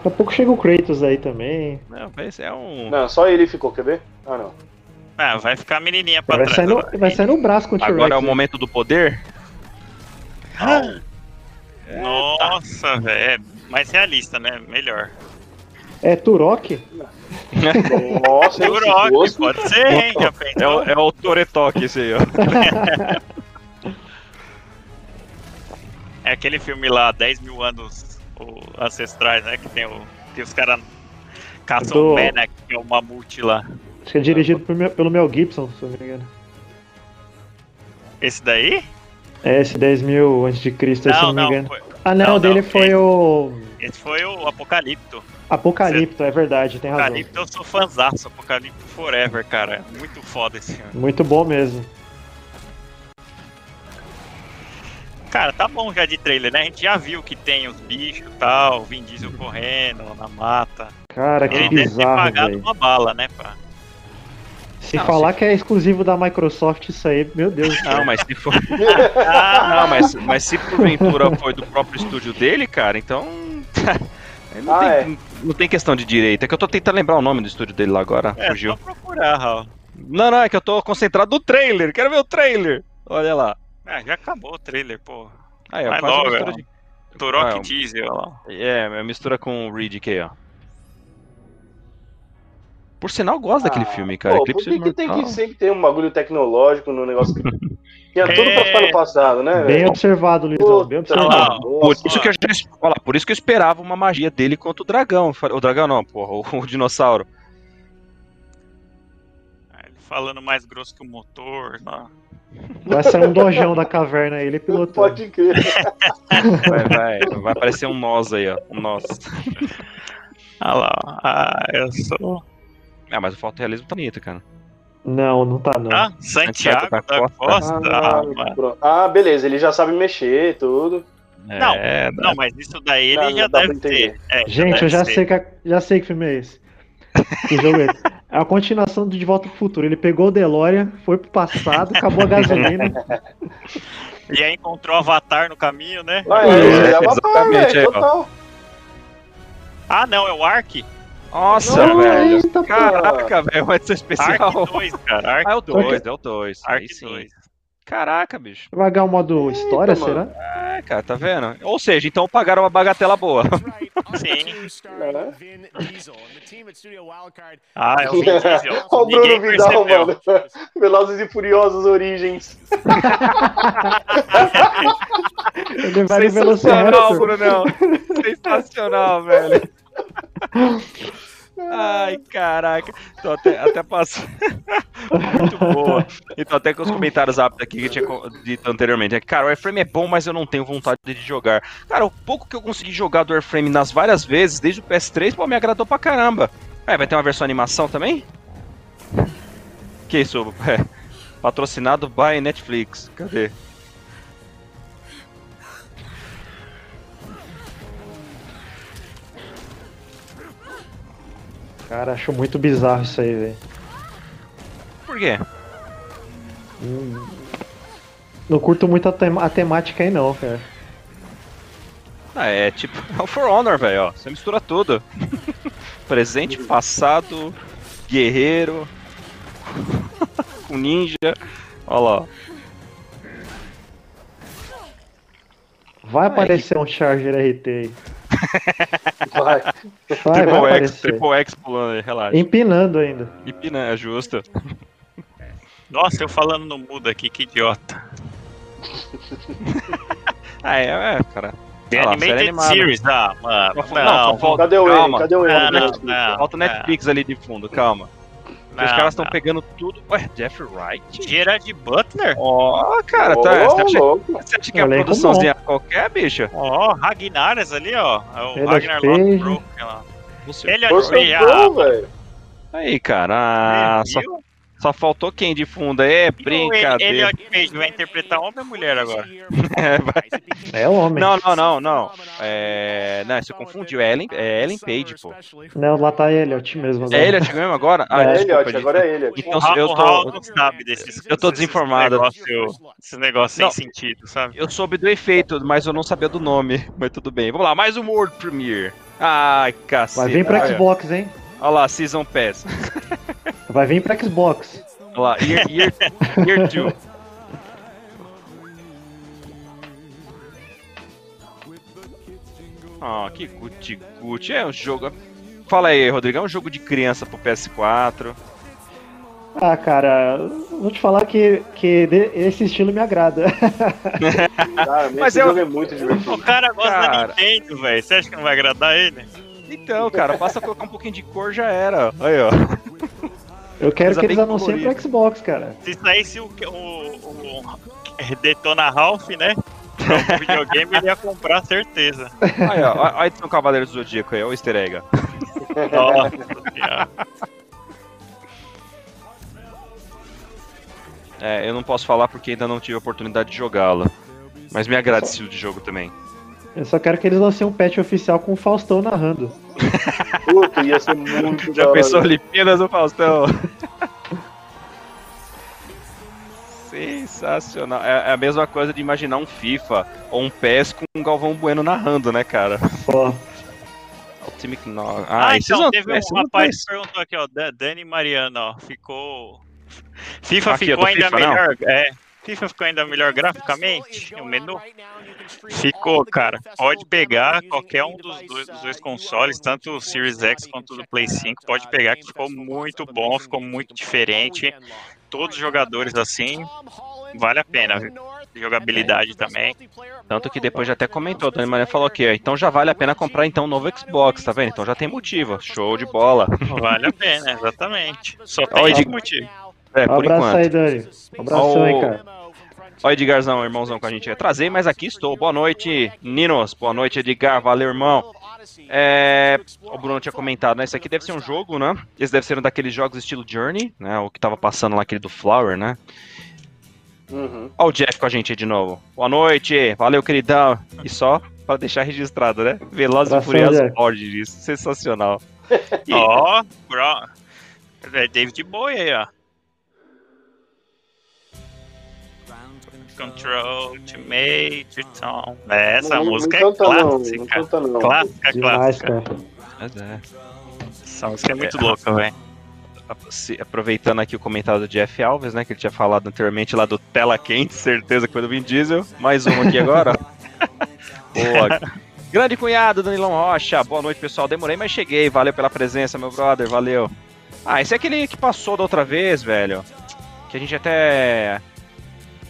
Daqui a pouco chega o Kratos aí também. Não, esse é um. Não, só ele ficou, quer ver? Ah, não. Ah, vai ficar a menininha pra Vai trás. sair, no, vai sair no braço com o T-Rex. Agora é o né? momento do poder? Nossa, Nossa, velho. É mais realista, né? Melhor. É Turok? Nossa, esse Turok, gosto. pode ser, hein? Já É o, é o Toretoque esse aí, ó. É aquele filme lá, 10 mil anos o- ancestrais, né? Que tem o. Que os caras caçam Do- o Manek, que é o mamute lá. Acho que é dirigido por Mel- pelo Mel Gibson, se eu não me engano. Esse daí? É esse 10 mil antes de Cristo, se eu Não, não me engano. Foi, Ah, não, não, o dele não, foi esse- o esse foi o Apocalipto. Apocalipto, é verdade, tem razão. Apocalipto eu sou fãzaço. Apocalipto Forever, cara. Muito foda esse filme. Muito bom mesmo. Cara, tá bom já de trailer, né? A gente já viu que tem os bichos e tal, Vin Diesel correndo na mata. Cara, que Ele deve ter bizarro, pagado velho. uma bala, né, pá? Se Não, falar que é exclusivo da Microsoft isso aí, meu Deus do céu. Não, mas se for. Ah, Não, mas, mas se porventura foi do próprio estúdio dele, cara, então. Aí não, Ah, tem, não tem questão de direito. É que eu tô tentando lembrar o nome do estúdio dele lá agora. é Fugiu. só procurar, Raul. Não, não, é que eu tô concentrado no trailer. Quero ver o trailer. Olha lá. Ah, já acabou o trailer, pô. Aí, ó, Vai faz uma mistura de. Turok Ah, Diesel, ó. É, é mistura com o Reed aqui, ó. Por sinal, eu gosto daquele Ah, filme, cara. Pô, por que, que tem que sempre ter um bagulho tecnológico no negócio que tinha tudo pra É. ficar no passado, né, Bem velho? observado, Luizão, bem observado. lá, Por isso, que eu, olha lá, por isso que eu esperava uma magia dele contra o dragão. O dragão não, porra, o, o dinossauro. Ah, Ele falando mais grosso que o motor, ó. Vai sair um dojão da caverna aí, ele pilotando. Pode crer. Vai, vai, vai aparecer um nós aí, ó. Um nós. Ah lá, ó. ah, eu sou. Ah, mas o fotorrealismo tá bonito, cara. Não, não tá não. Ah, Santiago da da Costa. Ah, Ah. Ah, beleza, ele já sabe mexer, tudo. Não, É, Não, mas isso daí ele Não, já não dá deve ter. É, Gente, deve eu já ser. sei, que, já sei que filme é esse. Que jogo é esse? É a continuação do De Volta pro Futuro. Ele pegou o DeLorean, foi pro passado, acabou a gasolina. E aí encontrou o Avatar no caminho, né? Ah, É, é, é, ó. total. Ah, não, é o Ark. Nossa, Não, velho. Eita. Caraca, velho, uma edição especial. Ark 2, cara. Ark Ah, é o 2. 2, é o 2. Aí Ark sim. 2. Caraca, bicho. Vai ganhar o modo história, mano. será? É, cara, tá vendo? Ou seja, então pagaram uma bagatela boa. Sim. É. Ah, é o Vin Diesel. Olha o Bruno Vidal, percebeu. mano. Velozes e Furiosos Origens. Ele vai Sensacional. Brunão. Sensacional, velho. Ai, caraca. Tô até, até passou. Muito boa. Então, até com os comentários rápidos aqui que eu tinha dito anteriormente. É cara, o Airframe é bom, mas eu não tenho vontade de jogar. Cara, o pouco que eu consegui jogar do Airframe nas várias vezes, desde o PS3, pô, me agradou pra caramba. É, vai ter uma versão animação também? Que isso? É, patrocinado by Netflix. Cadê? Cara, acho muito bizarro isso aí, velho. Por quê? Não curto muito a, tem- a temática aí não, cara. Ah, é tipo, é o For Honor, velho, ó. Você mistura tudo. Presente, passado, guerreiro, com ninja. Olha lá. Vai aparecer um Charger RT aí. Vai. Vai, vai Triple X, aparecer. Triple X pulando aí, relaxa. Empinando ainda. Empina, é justo. Nossa, eu falando no mudo aqui, que idiota. Ah, é, é, cara. The série Animated. Series, ah, mano. Não, não, só falta- Cadê o calma. ele? Cadê o ele? Não, não, o não. Falta o Netflix ali de fundo, calma. Porque os não, caras estão não. pegando tudo. Ué, Jeff Wright? Gerard Butler? Ó, cara, Ô, tá. Você acha, você acha que é a Elenco produçãozinha qualquer, bicha? Ó, Ragnares ali, ó. É o Elliot Ragnar Page. Lothbrok lá. Você... Ele é Page, Pro, velho. Aí, cara. Ah, só, viu? Só faltou quem de fundo? É brincadeira. Elliot Page vai interpretar homem ou mulher agora? É. É homem. Não, não, não, não. É. Não, você confundiu. É Ellen, é Ellen Page, pô. Não, lá tá Elliot mesmo agora. É Elliot mesmo agora? Ah, É, É desculpa, Elliot, agora é Elliot. Então, o eu Raul tô. não sabe desses. Eu tô desinformado. negócio- Esses negócios Não. sem sentido, sabe? Eu soube do efeito, mas eu não sabia do nome. Mas tudo bem. Vamos lá, mais um World Premiere. Ai, cacete. Vai vir pra. Xbox, hein? Olha lá, Season Pass. Vai vir pra Xbox. Olha lá, Year 2. Year, year two. Ah, que guti-guti. É um jogo. Fala aí, Rodrigo, é um jogo de criança pro PS4. Ah, cara, vou te falar que, que esse estilo me agrada. Cara, Mas esse eu- jogo é muito divertido. O cara gosta Cara. da Nintendo, velho. Você acha que não vai agradar ele? Então, cara, basta colocar um pouquinho de cor já era. Aí, ó. Eu quero que eles anunciem pro Xbox, cara. Se saísse o, o, o Detona Ralph, né? O videogame ele ia comprar, certeza. Aí, ó. ó, Aí tem o Cavaleiro do Zodíaco aí, ó, o easter egg. Nossa senhora. É, eu não posso falar porque ainda não tive a oportunidade de jogá-lo. Mas me estilo de jogo também. Eu só quero que eles lancem um patch oficial com o Faustão narrando. Puta, ia ser muito Já pensou Olimpíadas do Faustão? Sensacional. É é a mesma coisa de imaginar um FIFA ou um PES com um Galvão Bueno narrando, né, cara? Ó, Ultimate No... Ah, esses então, não- teve um não rapaz que perguntou aqui, ó, Da- Dani Mariano, ó, ficou... FIFA Aqui, ficou ainda FIFA, não? melhor, é, FIFA ficou ainda melhor graficamente, o menu? Ficou, cara. Pode pegar qualquer um dos dois, dos dois consoles, tanto o Series X quanto o Play 5, pode pegar que ficou muito bom, ficou muito diferente. Todos os jogadores assim, vale a pena, viu? Jogabilidade também. Tanto que depois já até comentou, a Dani Maria falou aqui, ó, então já vale a pena comprar então um novo Xbox, tá vendo? Então já tem motivo, show de bola. Vale a pena, exatamente. Só tem Ed- motivo. É, um por abraço enquanto. aí, Dani. Um abração Ó, aí, cara. Ó, Edgarzão, irmãozão com a gente. Eu Trazei, mas aqui estou. Boa noite, Ninos. Boa noite, Edgar. Valeu, irmão. É, o Bruno tinha comentado, né? Isso aqui deve ser um jogo, né? Esse deve ser um daqueles jogos estilo Journey, né? O que tava passando lá, aquele do Flower, né? Uhum. Ó o Jeff com a gente aí de novo. Boa noite. Valeu, queridão. E só pra deixar registrado, né? Velozes e Furiosos disso. Sensacional. E- Ó, bro. É David Bowie aí, ó. Control, Ultimate, Tom. É, Essa Não- não música é não, não clássica. canta não. Clássica, Demais, clássica. cara. Mas é. Essa música é muito louca, velho. aproveitando aqui o comentário do Jeff Alves, né, que ele tinha falado anteriormente lá do Tela Quente, certeza que foi do Vin Diesel. Mais um aqui agora. Boa. Grande cunhado, Danilão Rocha. Boa noite, pessoal. Demorei, mas cheguei. Valeu pela presença, meu brother. Valeu. Ah, esse é aquele que passou da outra vez, velho. Que a gente até.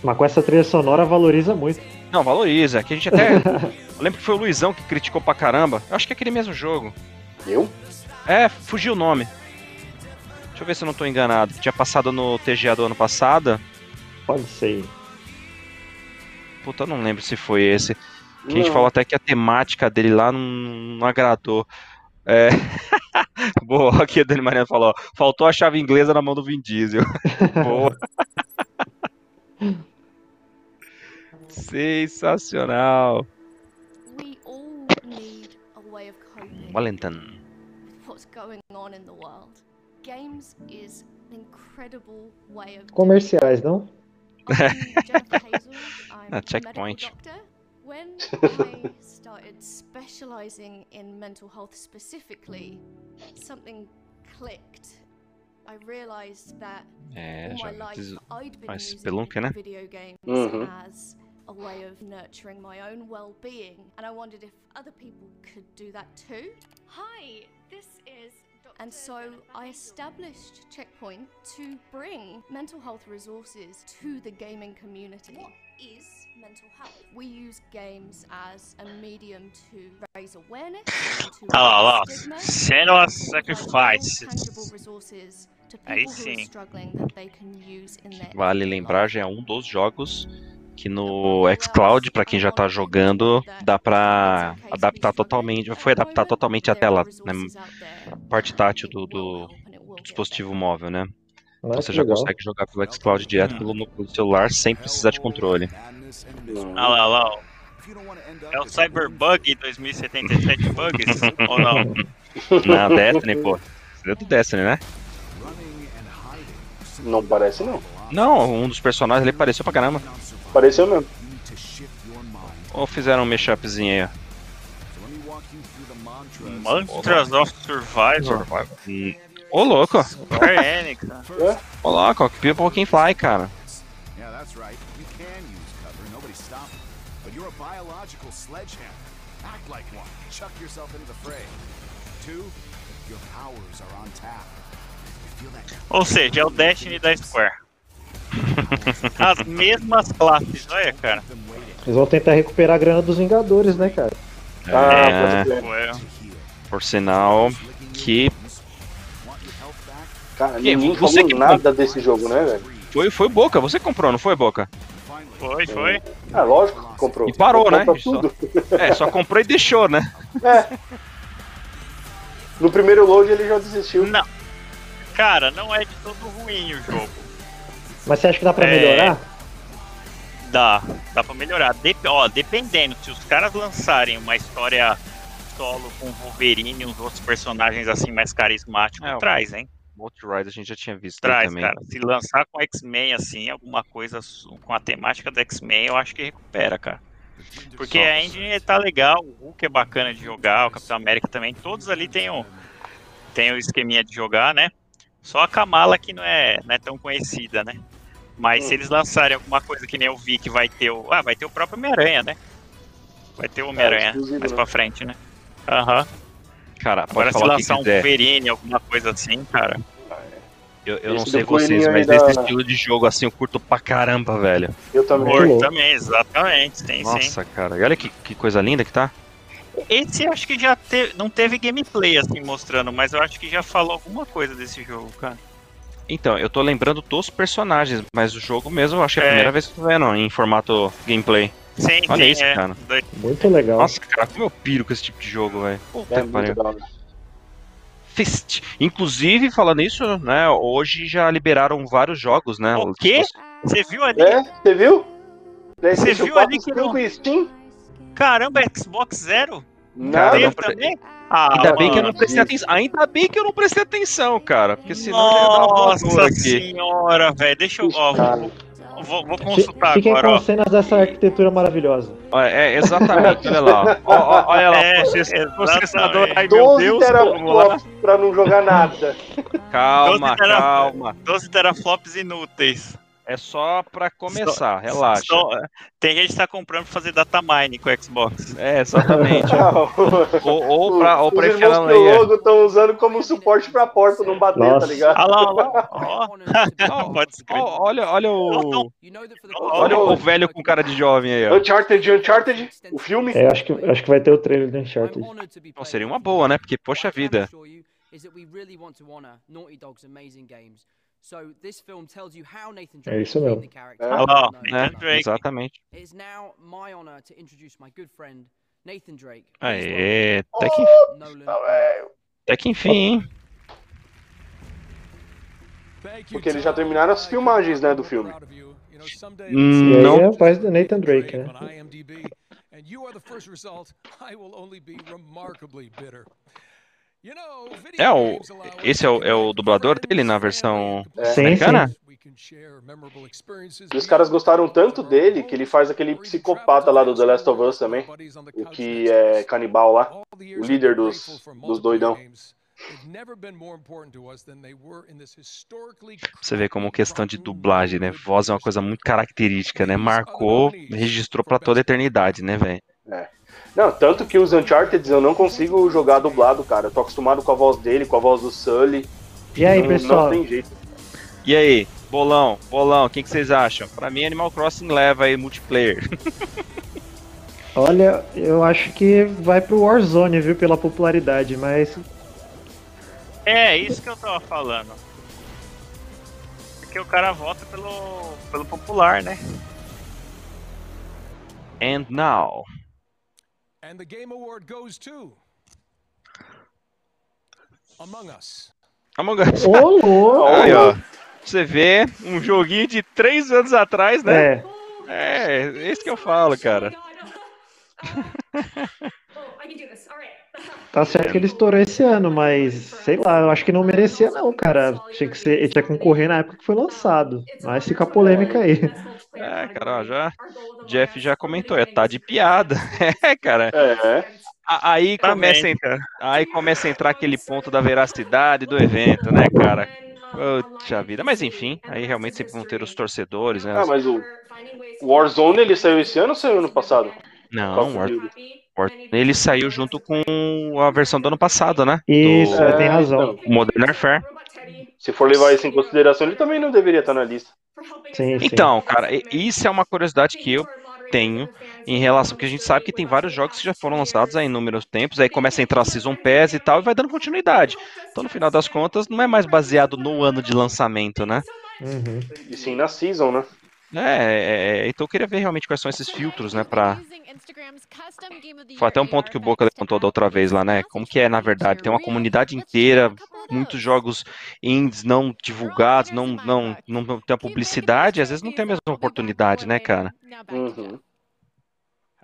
Mas com essa trilha sonora valoriza muito. Não, valoriza. Que a gente até. Eu lembro que foi o Luizão que criticou pra caramba. Eu acho que é aquele mesmo jogo. Eu? É, fugiu o nome. Deixa eu ver se eu não tô enganado. Tinha passado no TGA do ano passado. Pode ser. Puta, eu não lembro se foi esse. Que a gente falou até que a temática dele lá não, não agradou. É... Boa, aqui a Dani Mariana falou: ó, faltou a chave inglesa na mão do Vin Diesel. Boa. Sensacional. We all need a way of coping Wellington. with what's going on in the world. Games is an incredible way of doing Comerciais, não? it. I'm Jennifer Hazel. I'm Ah, a checkpoint. When I started specializing in mental health specifically, something clicked. I realized that É, all my life I'd been faz using né? video games Mhm. as a way of nurturing my own well-being, and I wondered if other people could do that too. Hi, this is Dr. And so I established Checkpoint to bring mental health resources to the gaming community. What is mental health? We use games as a medium to raise awareness, and to Olha lá, olha lá. stigma, Senua provide Sacrifices. tangible resources to Aí people who are sim. struggling that they can use in their Vale lembrar, já é um dos jogos que no xCloud, pra quem já tá jogando, dá pra adaptar totalmente, foi adaptar totalmente a tela, né, parte tátil do, do dispositivo móvel, né? Ah, Então você já consegue jogar pelo xCloud direto pelo, celular sem precisar de controle. Olha lá, olha lá. ó. É o Cyberbug 2077 Bugs? ou não? Na Destiny, pô. Você é do Destiny, né? Não parece, não. Não, um dos personagens ali apareceu pra caramba. Pareceu mesmo. Ou fizeram um mashupzinho aí, ó. Mantras of Survivor. Hum, Ô, louco. Square Enix. né? Ô, louco. People Can Fly, cara. You're a biological sledgehammer. Act like one. Chuck yourself into the fray. Two, your powers are on tap. You Ou seja, é o Destiny da Square. As mesmas classes, olha, cara. Eles vão tentar recuperar a grana dos Vingadores, né, cara? Ah, É. Ué, por sinal que Cara, Que- ninguém você falou que- nada desse jogo, né, velho? foi, foi Boca. Você comprou, não foi, Boca? foi, foi. Ah, lógico que comprou. E parou, né? Compra Só-. É, só comprou e deixou, né? É. No primeiro load ele já desistiu. Não. Cara, não é de todo ruim o jogo. Mas você acha que dá pra É. melhorar? Dá, dá pra melhorar. Dep ó, dependendo, se os caras lançarem uma história solo com Wolverine e uns outros personagens assim mais carismáticos, É, traz, hein? Multi-Ride a gente já tinha visto Traz, também. cara. Se lançar com X-Men assim, alguma coisa com a temática do X-Men, eu acho que recupera, cara. Porque a engine tá legal, o Hulk é bacana de jogar, o Capitão América também, todos ali tem o, tem o esqueminha de jogar, né? Só a Kamala que não é, não é tão conhecida, né? Mas Hum. se eles lançarem alguma coisa que nem eu vi que vai ter o. Ah, vai ter o próprio Homem-Aranha, né? Vai ter o Homem-Aranha exclusivo, mais né? pra frente, né? Aham. Cara, pode Agora se falar o que lançar um. Wolverine, alguma coisa assim, cara. Eu, eu não sei vocês, mas aí da- esse estilo de jogo assim eu curto pra caramba, velho. Eu também. Louco. também, exatamente, sim. Nossa, cara. E olha que, que coisa linda que tá. Esse acho que já teve, não teve gameplay assim mostrando, mas eu acho que já falou alguma coisa desse jogo, cara. Então, eu tô lembrando dos personagens, mas o jogo mesmo eu acho que é a É. primeira vez que tô vendo em formato gameplay. Sim, Olha sim, isso, é. cara. Muito legal. Nossa, cara, como eu piro com esse tipo de jogo, velho. Puta É que pariu. Fist. Inclusive, falando isso, né, hoje já liberaram vários jogos, né? O quê? Você viu ali? É, você viu? PlayStation viu ali 4 que não- com Steam? Caramba, Xbox Zero? Nada. Teve não pre- também? Ah, Ainda bem que eu não mano. prestei atenção. Ainda bem que eu não prestei atenção, cara. Porque senão eu ia dar uma Nossa senhora, velho. Deixa eu. Ó, vou, vou, vou consultar Fiquem agora, com ó. cenas dessa arquitetura maravilhosa. É, exatamente, olha lá. Ó, ó, olha lá, É, processador. Ai, meu 12 Deus, vamos lá. teraflops pra não jogar nada. Calma, 12 tera- calma. 12 teraflops inúteis. É só pra começar, relaxa. Só- tem gente que tá comprando pra fazer data mining com o Xbox. É, exatamente. ou, ou pra, ou Os pra irmãos enfiar na lenha. Teólogo estão usando como suporte pra porta não bater, tá Nossa. ligado? Olha lá, olha lá. Ó. Pode escrever. Ó, olha, olha o. Olha o velho com cara de jovem aí, ó. Uncharted, Uncharted, o filme. É, acho que, acho que vai ter o trailer do Uncharted. Bom, seria uma boa, né? Porque, poxa vida. É isso mesmo. É. Olha lá, ó. É, Nathan Drake. exatamente. It is now my honor to introduce my good friend Nathan Drake. Aê, até que, Nolan. até que enfim, hein? Porque eles já terminaram as filmagens, né, do filme. Hum, não. é a voz do Nathan Drake, né? É, o, esse é o, é o dublador dele na versão É. Sim, americana? sim. Experiences E os caras gostaram tanto dele que ele faz aquele psicopata lá do The Last of Us também. O que é canibal lá. o líder dos- dos doidão. Você vê como questão de dublagem, né? Voz é uma coisa muito característica, né? Marcou, registrou pra toda a eternidade, né, velho? Não, tanto que os Uncharted eu não consigo jogar dublado, cara. Eu tô acostumado com a voz dele, com a voz do Sully. E aí, não, pessoal? Não tem jeito. E aí, bolão, bolão, o que, que vocês acham? Pra mim, Animal Crossing leva aí multiplayer. Olha, eu acho que vai pro Warzone, viu, pela popularidade, mas É, isso que eu tava falando. Porque o cara vota pelo, pelo popular, né? And now. And the Game Award goes to Among Us. Among Us. Ô, louco! Aí, ó. Você vê um joguinho de três anos atrás, né? É, É, é isso que eu falo, cara. Oh, tá certo que ele estourou esse ano, mas sei lá, eu acho que não merecia não, cara. Tinha que ser, ele tinha que concorrer na época que foi lançado. Mas fica a polêmica aí. É, cara, ó, já. Jeff já comentou, é, tá de piada. É, cara. É. Aí Também, começa, a entrar, aí começa a entrar aquele ponto da veracidade do evento, né, cara? Puxa vida. Mas enfim, aí realmente sempre vão ter os torcedores, né? Ah, mas o Warzone ele saiu esse ano ou saiu ano passado? Não, War- Duty. Warzone, ele saiu junto com a versão do ano passado, né? Isso, Do é, tem razão. então, Modern Warfare. Se for levar isso em consideração, ele também não deveria estar na lista. Sim, sim. Então, cara, isso é uma curiosidade que eu tenho em relação, porque a gente sabe que tem vários jogos que já foram lançados aí em inúmeros tempos, aí começa a entrar a Season Pass e tal, e vai dando continuidade. Então, no final das contas, não é mais baseado no ano de lançamento, né? Uhum. E sim na Season, né? É, é, é, então eu queria ver realmente quais são esses filtros, né, pra... Foi até um ponto que o Boca levantou da outra vez lá, né? Como que é, na verdade, tem uma comunidade inteira, muitos jogos indies não divulgados, não, não, não tem a publicidade, às vezes não tem a mesma oportunidade, né, cara? Uhum.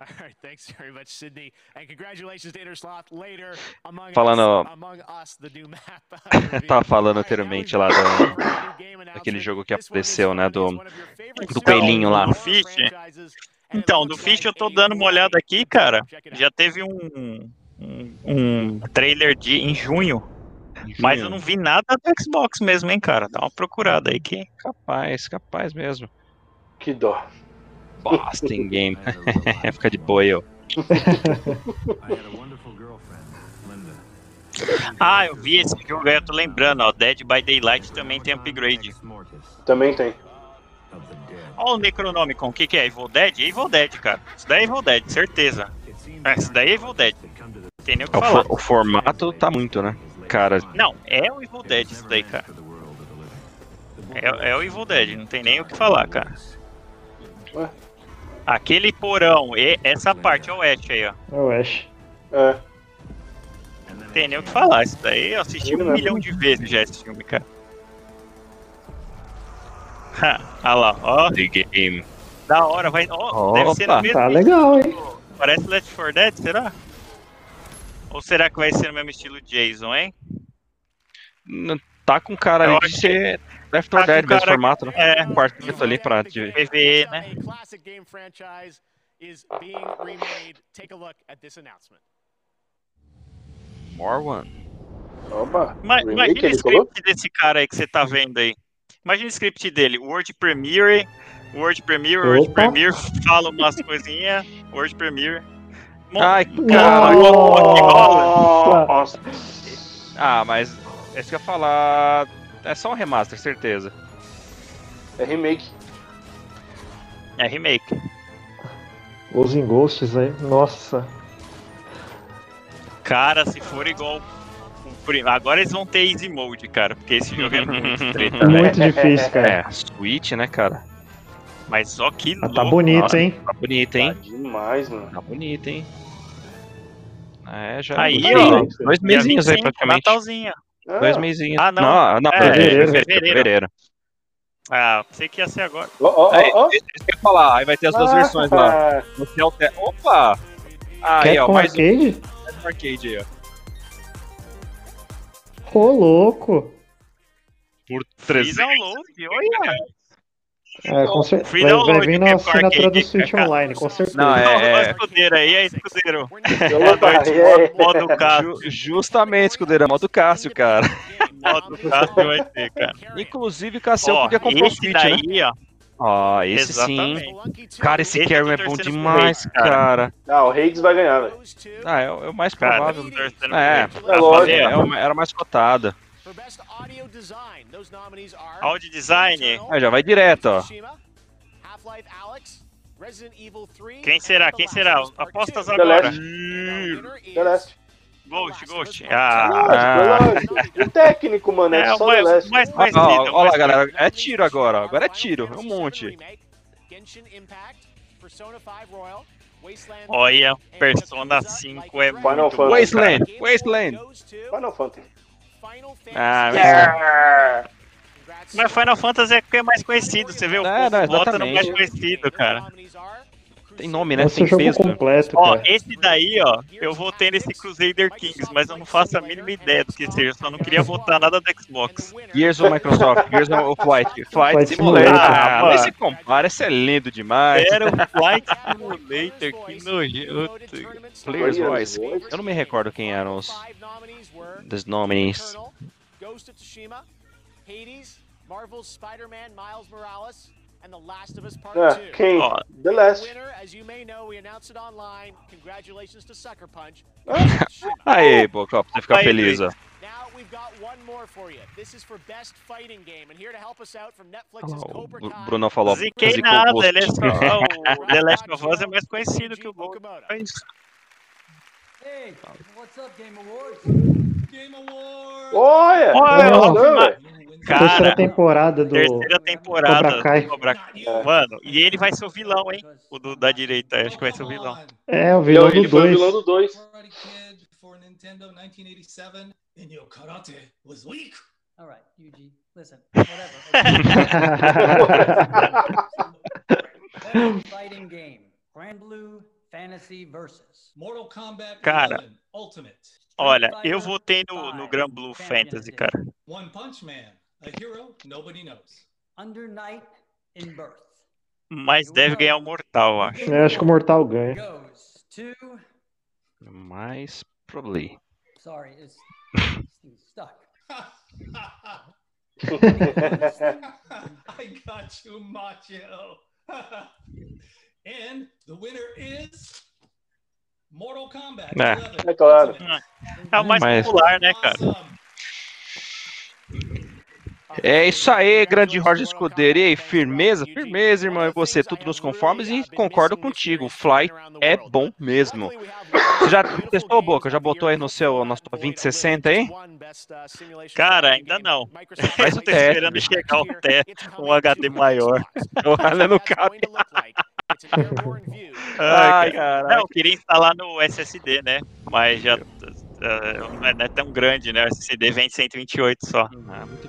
All right, thanks very much, Sydney, and congratulations to Intersloth later among Falando- us, among us, the new map. Tava falando anteriormente lá do, daquele jogo que apareceu, né, do, do coelhinho lá. Do Fish. Então, do Fish eu tô dando uma olhada aqui, cara. Já teve um, um, um trailer de, em junho, mas eu não vi nada do Xbox mesmo, hein, cara. Dá uma procurada aí que. Capaz, capaz mesmo. Que dó. Boston Game. Fica de boa, eu. Ah, eu vi esse jogo aí, eu tô lembrando, ó. Dead by Daylight também tem upgrade. Também tem. Ó, o Necronomicon, o que, que é? Evil Dead? Evil Dead, cara. Isso daí é Evil Dead, certeza. É, isso daí é Evil Dead. Não tem nem o que É, O, falar. for- o formato tá muito, né? Cara, Não, é o Evil Dead isso daí, cara. É, é o Evil Dead, não tem nem o que falar, cara. Ué? Aquele porão, e essa parte é o Ash aí, ó. É o Ash. É. Não tem nem o que falar. Isso daí eu assisti Ele um mesmo. milhão de vezes já esse filme, cara. Ha, Olha lá, ó. The Game. Da hora, vai. Ó, deve ser no mesmo. Tá legal, hein? Parece Left 4 Dead, será? Ou será que vai ser no mesmo estilo Jason, hein? N- Tá com cara Eu ali de ser Left tá 4 com Dead, cara- formato, né? é. Um quarteto ali pra... de- PVE, né? A classic game franchise is being remade. Take a look at this announcement. More One. Opa. Ma- Imagina o colocou? script desse cara aí que você tá vendo aí. Imagina o script dele. Word Premiere, Word Premiere, Word Opa. Premiere, fala umas coisinhas, Word Premiere. Mon- Ai, cara, igual- Nossa. Ah, mas é isso que eu ia falar. É só um remaster, certeza. É remake. É remake. Os Ghosts aí. Nossa. Cara, se for igual. Agora eles vão ter Easy Mode, cara, porque esse jogo é muito treta, velho. Muito difícil, cara. É, Switch, né, cara? Mas só que Ah, tá louco. bonito, Nossa. hein? Tá bonito, Tá hein? demais, mano. Tá bonito, hein? É, já. Aí, ó, Dois Dia mesinhos aí, 25, praticamente. Natalzinho. Ah, Dois mesinhos. Ah, não. Não, não, É, fevereiro. fevereiro. fevereiro. Ah, sei que ia ser agora. Ó, ó. isso que eu ia falar, aí vai ter as duas Ah, versões lá. Você altera... Opa! Aí, ó, mais um Arcade? arcade aí, ó. Ô, louco. Por Free 300. download, olha. É, com cer- Free vai, vai download, vir na assinatura do Switch cara. Online, com certeza. Não, é- Não, é escudeiro aí, é escudeiro. Modo Cássio. Ju- justamente, Escudeira, modo Cássio, cara. Modo Cássio vai ter, cara. Inclusive, Cassião Ó, podia comprar o Switch, né? daí, ó. Ó, esse Exatamente. sim. Cara, esse Esse é bom demais, Hades, cara. cara. Ah, o Hades vai ganhar, velho. Ah, é, o é o mais Cara, provável. torcendo É, é lógico. É, era mais cotada. For best audio design, those nominees are Audio design. Aí já vai direto, ó. Tsushima, Half-Life Alyx, Resident Evil 3, Quem será? Quem será? Apostas 2. agora. The Last. Ghost, Ghost. Ah. Ah. O técnico, mano, é, é o só mais, The Last. mais Ó, conhecido. ó, lá, mais galera. É tiro agora. ó. Agora é tiro. É um monte. Genshin Impact, Persona 5 Royal, Wasteland Olha, 3, and Persona Yakuza 5 é Final muito Fantasy. Wasteland. Wasteland. Final Fantasy. Final Fantasy Ah, mas- Final Fantasy é que é mais conhecido, você vê o É, não, vota no mais conhecido, cara. Tem nome, né? Tem jogo peso. completo, Ó, cara. esse daí, ó, eu votei nesse Crusader Kings, mas eu não faço a mínima ideia do que seja, eu só não queria votar nada do Xbox. Gears of Microsoft, Gears of Flight, Flight Flight Simulator. Simulator. Ah, mas se compara, esse é lindo demais. Era o Flight Simulator, que nojento. Players Voice. Eu não me recordo quem eram os dos nominees. Eternal, Ghost of Tsushima, Hades, Marvel's Spider-Man Miles Morales, and The Last of Us Part É, 2. quem? Ó, The Last. winner, as you may know, we announced it online. Congratulations to Sucker Punch. Aê, Boca, ó, pra você ficar Aí, feliz, ó. Now we've got one more for you. This is for best fighting game, and here to help us out from Netflix's Ó, O Cobra Bru- Kai. Bruno falou. Ziquei nada, ele é só, o The Last of Us é mais conhecido que o isso. Hey, what's up, Game Awards? Game Awards! Olha! Olha, Velho. Terceira Cara, temporada do terceira temporada Cobra Kai. do Cobra Kai. Mano, e ele vai ser o vilão, hein? O do, da direita, acho que vai ser o vilão. É, o vilão Ele do foi o 2. vilão do 2. Karate Kid for Nintendo 1987, and your karate was weak. All right, Yuji, listen, whatever. Best fighting game, Grand Blue Fantasy Versus. Mortal Kombat Cara, 11 Ultimate. Olha, eu votei no, no Grand Blue Fantasy, cara. One Punch Man, a hero nobody knows. Under Night in Birth. Mas deve ganhar o Mortal, acho. Eu acho que o Mortal ganha. Goes to. Mas, probably. Sorry, it's, it's stuck. I got you, Macho. and the winner is Mortal Kombat É. 11. É claro. É o mais Mas- popular, né, cara? É isso aí, grande Roger Escudeiro. E aí, firmeza? Firmeza, irmão. E você, tudo nos conformes e concordo contigo. O Fly é bom mesmo. Você já testou, Boca? Já botou aí no seu, na sua 2060 aí? Cara, ainda não. Faz o Tô esperando chegar até um HD maior. Olha no cabe. Ai, cara. Não, eu queria instalar no SSD, né? Mas já eh, não é- não é tão grande, né? O SSD vem 128 só.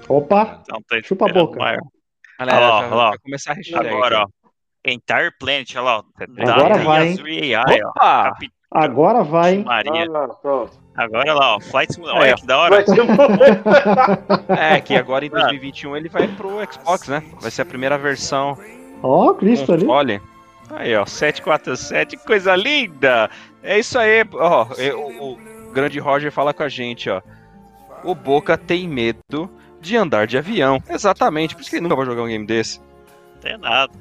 Opa! Então tô Chupa a boca. maior. Galera, Olha lá, já olha lá. vai começar a hashtag Agora, ó. aqui. Entire Planet, olha lá. ó. Agora vai, hein? Azul e AI, ó. Opa! Capi- Agora vai, hein? Maria. Pronto. Agora lá, ó. Flight Simulator. Olha ó. que da hora. Vai É, que agora em 2021 ele vai pro Xbox, né? Vai ser a primeira versão Ó, o Cristo ali. console. Aí, ó, 747, coisa linda! É isso aí, ó. eu- o grande Roger fala com a gente, ó. O Boca tem medo de andar de avião. Exatamente, por isso que ele nunca vai jogar um game desse. Tem nada.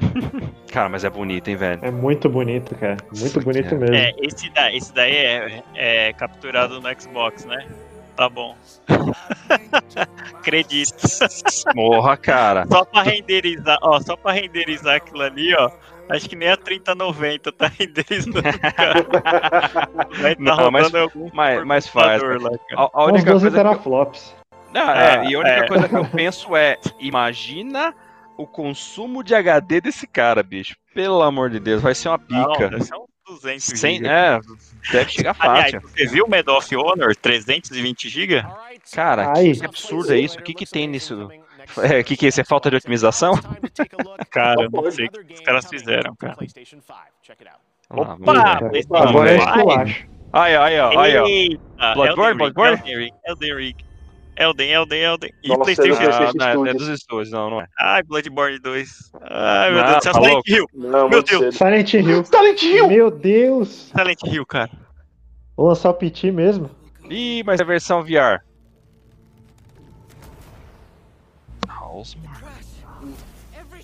Cara, mas é bonito, hein, velho? É muito bonito, cara. Muito bonito mesmo. É, esse, da, esse daí é, é capturado no Xbox, né? Tá bom. Acredito. Morra, cara. Só pra renderizar, ó, só pra renderizar aquilo ali, ó. Acho que nem a 3090 tá renderizando, cara. Vai tá Não, mas- Mas, mas faz. lá. A, a única 12 coisa que eu, teraflops. Não, é, É, e a única é. coisa que eu penso é, imagina o consumo de HD desse cara, bicho. Pelo amor de Deus, vai ser uma Não, pica. deve ser uns 200 Sem, é, deve chegar Aliás, fácil. você viu o Medal of Honor 320 GB? Cara, Ai. que absurdo é isso? O que que tem nisso? É, o que que é isso? É falta de otimização? Cara, eu não sei o que os caras fizeram, cara. Opa! PlayStation Agora é esculacho. Ó, aí, ó, aí, ó. Bloodborne, Bloodborne? Elden Ring, Elden Ring. Elden, Elden, Elden. E Nossa, PlayStation. Ah, não, é, dos estúdios, não, não é. Ai, Bloodborne 2. Ai, meu Não, Deus do céu. tá Silent louco. Hill. Não, Meu Deus. cedo. Silent Hill. Silent Hill! Meu Deus! Silent Hill, cara. Vou lançar o PT mesmo. Ih, mas é a versão VR.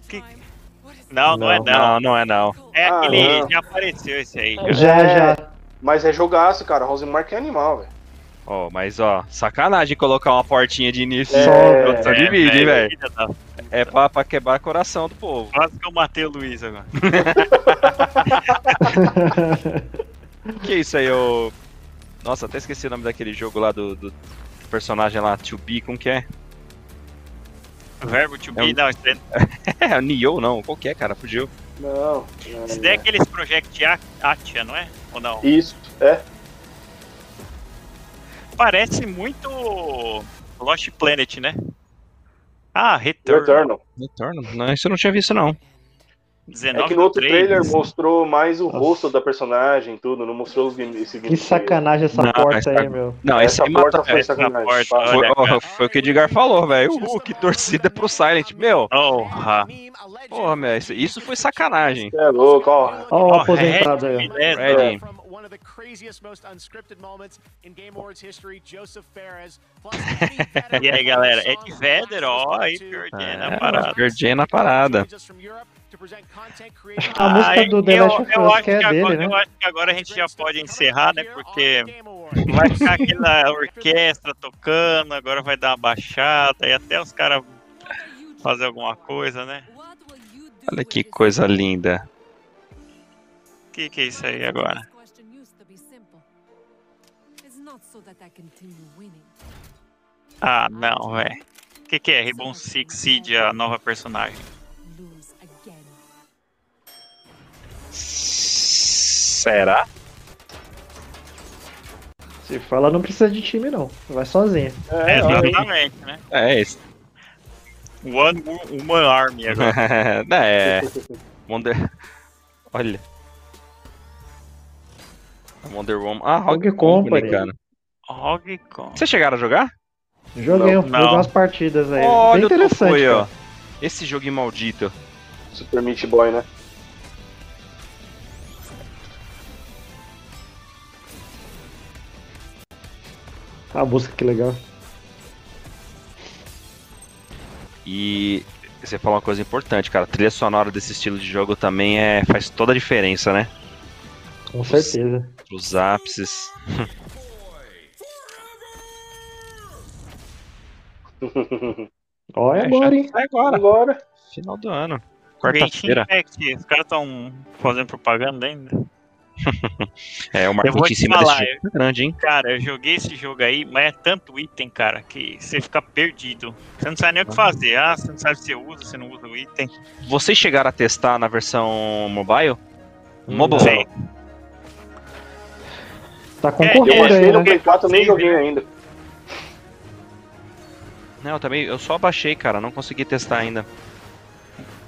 Que- Não, não, é não. Não, não é não. É Ah, aquele. não. Já apareceu esse aí. Já, É. já. Mas é jogaço, cara. Rosemark é animal, velho. Ó, mas ó, sacanagem colocar uma portinha de início É. só, só de vídeo, hein, velho. ainda tá. É pra, pra quebrar coração do povo. Quase que eu matei o Luiz agora. Que isso aí, ô. Nossa, até esqueci o nome daquele jogo lá do, do personagem lá, To Be, como que é? Verbo to É be, um- não. É, Nioh não, qual que é, cara? Fugiu. Não. não, esse daí é aqueles Project Atia, não é? Ou não? Isso, é. Parece muito Lost Planet, né? Ah, Return. Returnal. Retorno? Não, isso eu não tinha visto, não. 19 É que no outro trailer mostrou mais o Nossa. rosto da personagem, tudo, não mostrou os game, esse Que gameplay. sacanagem essa Não, porta essa- aí, meu. Não, Essa aí porta foi é, sacanagem. porta. Foi, Olha, ó, foi o que o Edgar falou, velho. Uh, que torcida pro Silent. Meu, Porra. porra, meu, isso, isso foi sacanagem. É louco, ó. Ó o Ó, aposentado aí. Red, one of the craziest, most unscripted moments in Game Awards history, Joseph Fares. E aí, galera, Ed Vedder, ó, aí, Pure Jam na É, parada. Jam na parada. A música do The eu, Last of eu Us, acho que é dele, agora, né? eu acho que agora a gente já pode encerrar, né? Porque vai ficar aquela orquestra tocando, agora vai dar uma baixada e até os caras fazer alguma coisa, né? Olha que coisa linda. O que, que é isso aí agora? Ah, não, velho. O que, que é? Ribbon Six Siege, a nova personagem. Será? Se fala, não precisa de time, não. Vai sozinho. É, exatamente, né? É esse. One Woman Army agora. é. Wonder. Olha. Wonder Woman. Ah, Rogue Rogue Company, Company. cara. Rogue Company. Vocês chegaram a jogar? Joguei, Não, um- não. umas partidas aí. Olha Bem o interessante. Aí, ó. Esse joguinho maldito. Super Meat Boy, né? A música que legal. E você falou uma coisa importante, cara. A trilha sonora desse estilo de jogo também é faz toda a diferença, né? Com certeza. Os ápices. Ó, é É, agora, hein? sai agora. Agora. Final do ano. Quarta-feira. Impact, os caras estão fazendo propaganda ainda. É, o Eu vou marketing em te cima falar, desse jogo é grande, hein? Cara, eu joguei esse jogo aí, mas é tanto item, cara, que você fica perdido. Você não sabe nem o que fazer. Ah, você não sabe se você usa, se não usa o item. Vocês chegaram a testar na versão mobile? Mobile? Sim. Tá Eu concorrendo baixei aí, no né? Play 4, nem joguei ainda. Não, eu também, eu só baixei, cara, não consegui testar ainda.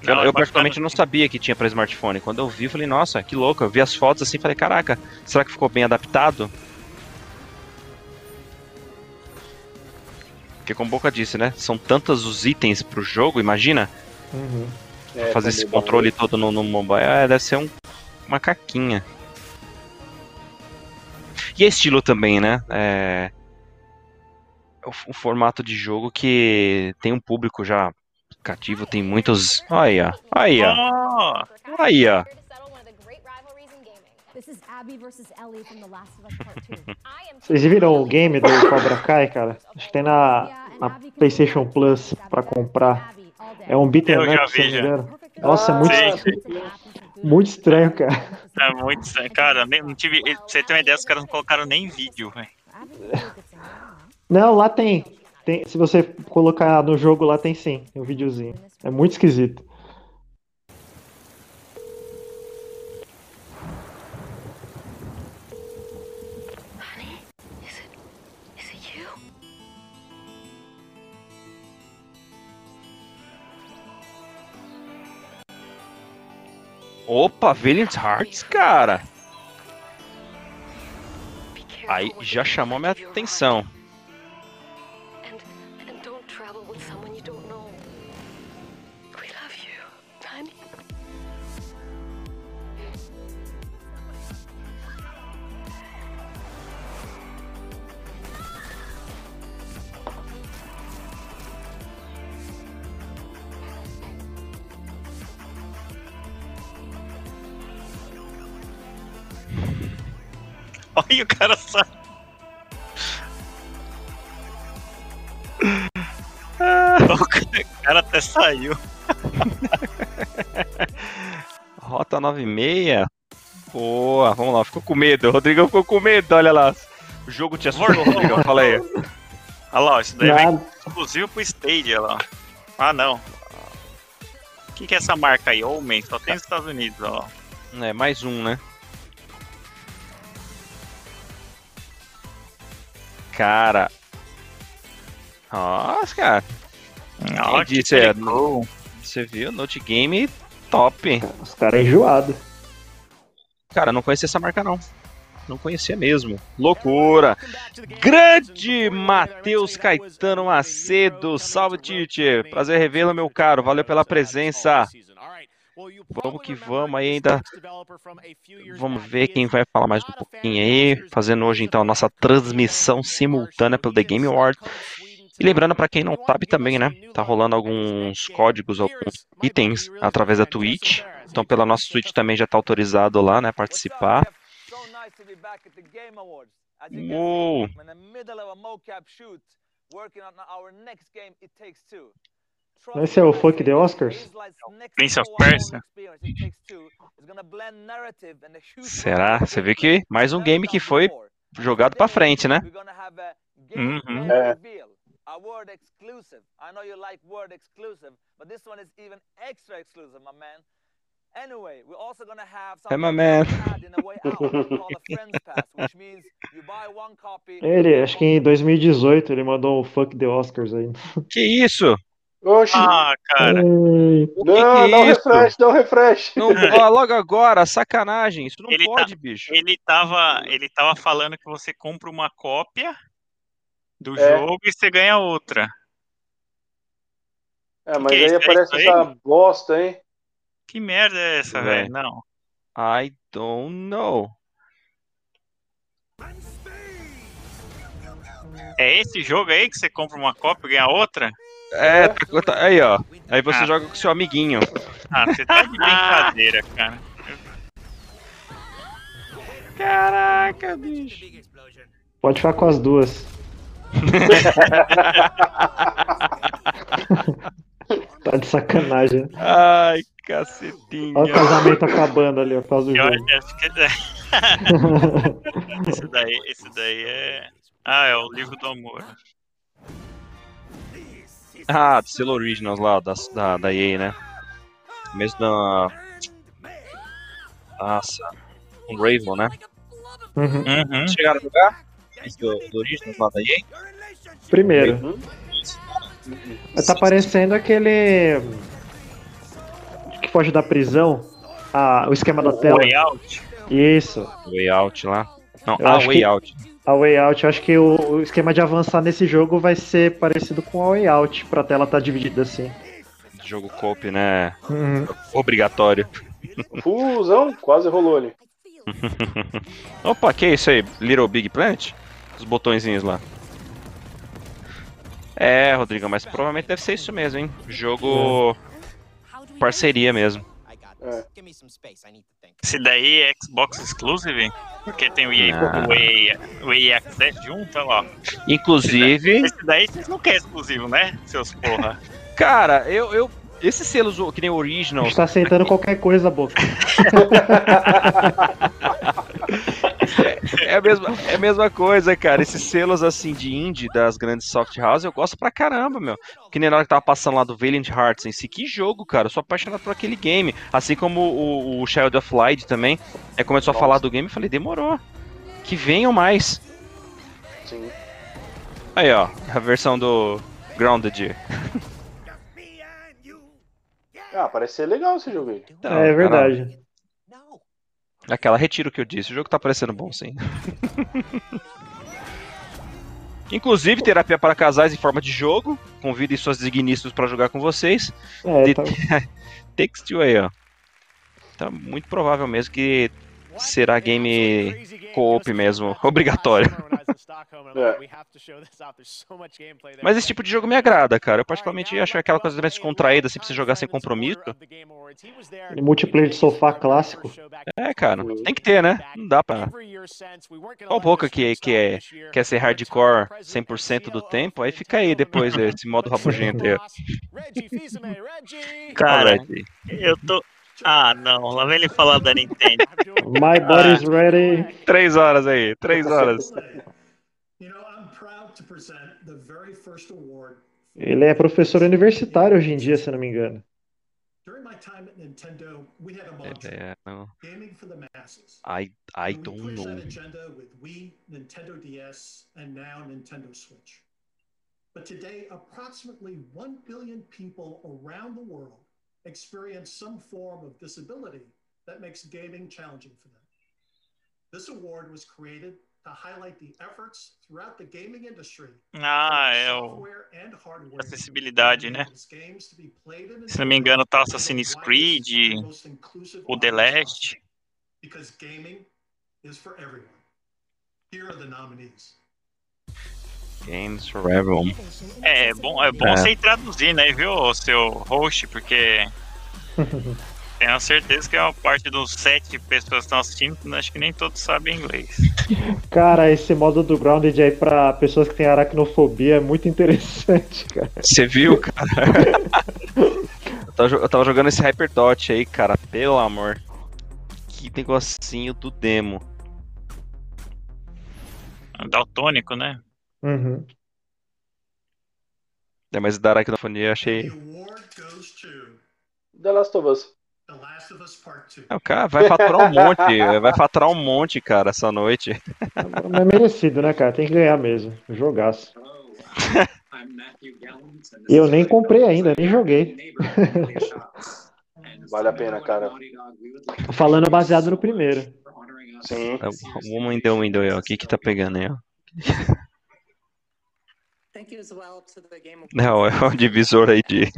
Não, eu, é eu praticamente não sabia que tinha pra smartphone. Quando eu vi, eu falei, nossa, que louco. Eu vi as fotos assim e falei, caraca, será que ficou bem adaptado? Porque como Boca disse, né? São tantos os itens pro jogo, imagina? Uhum. É, fazer esse mobile. controle todo no, no mobile. É, deve ser um, uma caquinha. E é estilo também, né? É... o, o formato de jogo que tem um público já cativo, tem muitos. Aí, ó. Aí, ó. Oh, Aí, ó. This is Abby versus Ellie from The Last of Us Part 2. I am Vocês viram o game do Cobra Kai, cara? Acho que tem na, na PlayStation Plus pra comprar. É um beat'em up, se não me já. engano. Nossa, é muito, Sim, sim. muito estranho, cara. É muito estranho. Cara, nem, não tive. Pra você ter uma ideia, os caras não colocaram nem vídeo, velho. Não, lá tem. Tem. Se você colocar no jogo, lá tem sim, um videozinho. É muito esquisito. Opa, Valiant Hearts, cara. Aí já chamou minha atenção. Olha o cara só. O cara até saiu. Rota 96. Boa, vamos lá, ficou com medo. O Rodrigão ficou com medo, olha lá. O jogo te assustou, Rodrigão, fala aí. Olha lá, isso daí vem Nada. exclusivo pro Stadia lá. Ah, não. O que, que é essa marca aí? Homem, só tem nos Estados Unidos, ó. É, mais um, né? Cara. Nossa, cara. Que disse, é, legal. Você viu? Note Game top. Os caras é enjoado. Cara, não conhecia essa marca, não. Não conhecia mesmo. Loucura. Grande Matheus Caetano Macedo. Salve, Tite. Prazer revê-lo, meu caro. Valeu pela presença. Vamos que vamos aí ainda. Vamos ver quem vai falar mais um pouquinho aí. Fazendo hoje então a nossa transmissão simultânea pelo The Game Award. E lembrando para quem não sabe também, né? Tá rolando alguns códigos, alguns itens através da Twitch. Então pela nossa Twitch também já tá autorizado lá, né? Participar. Uou! Esse é o Fuck the Oscars? Prince of Persia. Será? Você viu que mais um game que foi jogado pra frente, né? Uhum. É. A word exclusive. I know you like word exclusive, but this one is even extra exclusive, my man. Anyway, we're also gonna have É, something my man. in a way out called a friends pass, which means you buy one copy. Ele, acho que em 2018 ele mandou o Fuck the Oscars aí. Que isso? Oxi. Ah, cara. Que não, que dá um é isso? refresh, dá um refresh. Não, ó, logo agora, sacanagem. Isso não Ele tá- pode, bicho. Ele tava, ele tava falando que você compra uma cópia do É. jogo e você ganha outra. É, mas Que aí é aparece isso aí? essa bosta, hein? Que merda é essa, Véi. velho? Não. I don't know. É esse jogo aí que você compra uma cópia e ganha outra? É, tá- tá- aí ó. Aí você Ah. joga com seu amiguinho. Ah, você tá de brincadeira, cara. Caraca, bicho. Pode ficar com as duas. Tá de sacanagem. Ai, cacetinho. Olha o casamento acabando ali, ó, por causa do Eu jogo. acho que esse daí, esse daí é. Ah, é o livro do amor. Ah, do selo Originals lá, da, da, da EA, né? Mesmo da. Nossa. Um Raven, né? Uhum. Uhum. Chegaram a jogar? Do, do Originals lá da EA? Primeiro. Tá parecendo aquele. que foge da prisão. Ah, o esquema da tela. Way Out. Isso. Way Out lá. Não, Eu ah, acho Way que- Out. A Way Out, eu acho que o, o esquema de avançar nesse jogo vai ser parecido com a Way Out, pra tela estar dividida assim. Jogo coop, né? Uhum. Obrigatório. Fusão, quase rolou ali. Opa, que é isso aí? Little Big Planet? Os botõezinhos lá. É, Rodrigo, mas provavelmente deve ser isso mesmo, hein? Jogo. Parceria mesmo. É. Esse daí é Xbox Exclusive? Porque tem o EA, Ah. o EA, o EA Access junto, lá. Inclusive. Esse daí vocês não querem exclusivo, né? Seus porra. Cara, eu. eu esses selos que nem o A Original. gente tá aceitando qualquer coisa, boca. É a, mesma, é a mesma coisa, cara. Esses selos assim de indie das grandes soft houses eu gosto pra caramba, meu. Que nem na hora que tava passando lá do Valiant Hearts em si. Que jogo, cara. Eu sou apaixonado por aquele game. Assim como o, o Child of Light também. Aí começou a falar do game e falei, demorou. Que venham mais. Sim. Aí, ó. A versão do Grounded. Ah, parece ser legal esse jogo aí. Então, é verdade. Aquela retiro que eu disse. O jogo tá parecendo bom, sim. Inclusive, terapia para casais em forma de jogo. Convidem suas digníssimos para jogar com vocês. É, tá- Takes Two aí, ó. Tá muito provável mesmo que será game co-op mesmo, obrigatório. Mas esse tipo de jogo me agrada, cara. Eu particularmente acho aquela coisa mais descontraída, assim, pra você jogar sem compromisso. E multiplayer de sofá clássico. É, cara, tem que ter, né? Não dá pra... Qual boca que, que é, quer ser hardcore 100% do tempo, aí fica aí depois esse modo rabugento aí. Cara, eu tô. Ah, não, lá vem ele falar da Nintendo. My body's ready. Três horas aí, três horas. You know, I'm proud to present the very first award. Ele é professor universitário hoje em dia, se não me engano. During my time at Nintendo, we had a mantra: É, não. gaming for the masses. I, I don't know. Nintendo DS, and now Nintendo Switch. But today, approximately 1 billion people around the world experience some form of disability that makes gaming challenging for them. This award was created to highlight the efforts throughout the gaming industry Ah, é o acessibilidade, né? Se não me engano, tá Assassin's Creed, o The Last. because gaming is for everyone. Here are the nominees. Games for everyone. É, é bom, é bom É. você traduzir, né, viu, seu host, porque tenho certeza que a parte dos sete pessoas que estão assistindo, acho que nem todos sabem inglês. Cara, esse modo do Grounded aí pra pessoas que têm aracnofobia é muito interessante, cara. Você viu, cara? eu, tava, jo- eu tava jogando esse Hyperdot aí, cara. Pelo amor. Que negocinho do demo. Daltônico, né? Uhum. É, mas da aracnofonia eu achei. The Last of Us. The Last of Us Part 2. É, o cara vai faturar um monte. Vai faturar um monte, cara, essa noite. É merecido, né, cara? Tem que ganhar mesmo. Jogaço. E eu nem comprei ainda, nem joguei. Vale a pena, cara. Falando baseado no primeiro. Sim. O window, window aí, ó. O que que tá pegando aí, ó? Não, é o divisor aí de.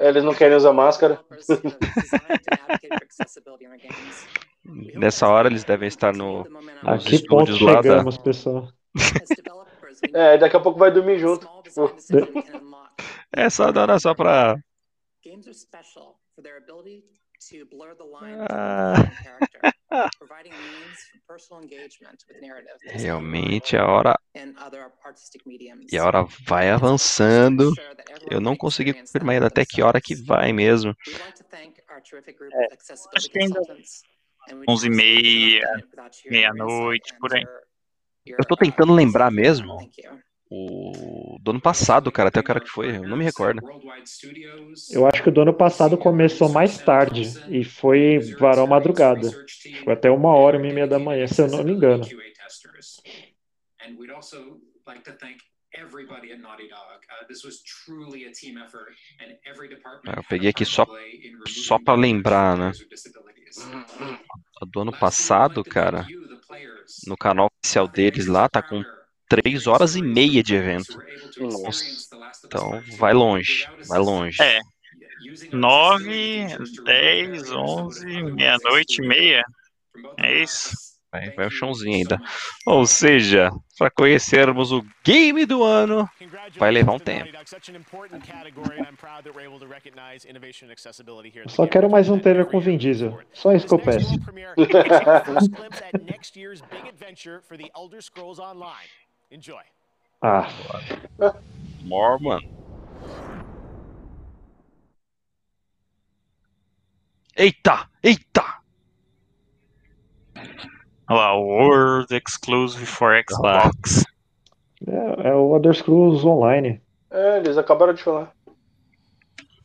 Eles não querem usar máscara. Nessa hora eles devem estar no, A que ponto da. chegamos, pessoal? É, daqui a pouco vai dormir junto. É só dar só pra. Games are special for their ability to blur the line Ah. between character, providing a means for personal engagement with narrative Realmente a hora. E a hora vai avançando. Eu não consegui confirmar ainda até que hora que vai mesmo. É, acho que ainda consultants. and we'd 11 e meia, meia-noite, por aí. Eu tô uh, tentando lembrar mesmo. O do ano passado, cara, até o cara que foi, eu não me recordo. Eu acho que o do ano passado começou mais tarde e foi varou a madrugada. Foi até uma hora, uma e meia da manhã, se eu não me engano. And we'd also like to thank everybody at Naughty Dog. This was truly a team effort, and every department. Ah, Eu peguei aqui só, só pra lembrar, né? A do ano passado, cara, no canal oficial deles lá, tá com 3 horas e meia de evento. Nossa. Então vai longe, vai longe. É. 9, 10, 11, meia-noite e meia. É isso. Vai, vai o chãozinho ainda. Ou seja, para conhecermos o game do ano, vai levar um tempo. Eu só quero mais um trailer com Vin Diesel. Só isso que eu peço. Enjoy. Ah, Mormon. Eita, eita! Olha lá, World Exclusive for Xbox. é, é o Elder Scrolls Online. É, eles acabaram de falar.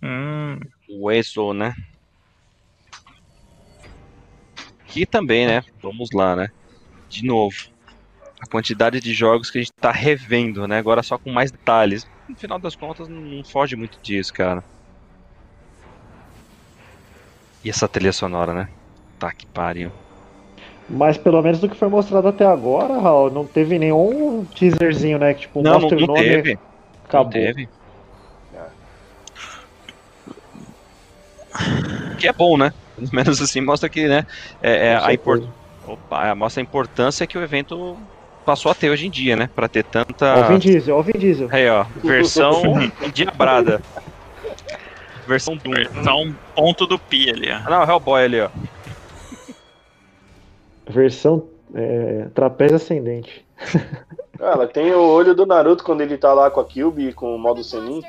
Hum, O ESO, né? Aqui também, né? Vamos lá, né? De novo. A quantidade de jogos que a gente tá revendo, né? Agora só com mais detalhes. No final das contas, não não foge muito disso, cara. E essa trilha sonora, né? Tá que pariu. Mas pelo menos do que foi mostrado até agora, Raul, não teve nenhum teaserzinho, né? Que tipo, Não, não, o não nome teve. acabou. Não teve. Que é bom, né? Pelo menos assim, mostra que, né? É, é a impor... certeza. Opa, mostra a importância que o evento passou a ter hoje em dia, né? Pra ter tanta. Ó o Vin Diesel, ó o Vin Diesel. Aí, ó. Versão endiabrada. Versão Doom. Versão ponto do pi ali, ó. Ah, não, Hellboy ali, ó. Versão é, trapézio ascendente. Ah, Ela tem o olho do Naruto quando ele tá lá com a Kyubi e com o modo Senin.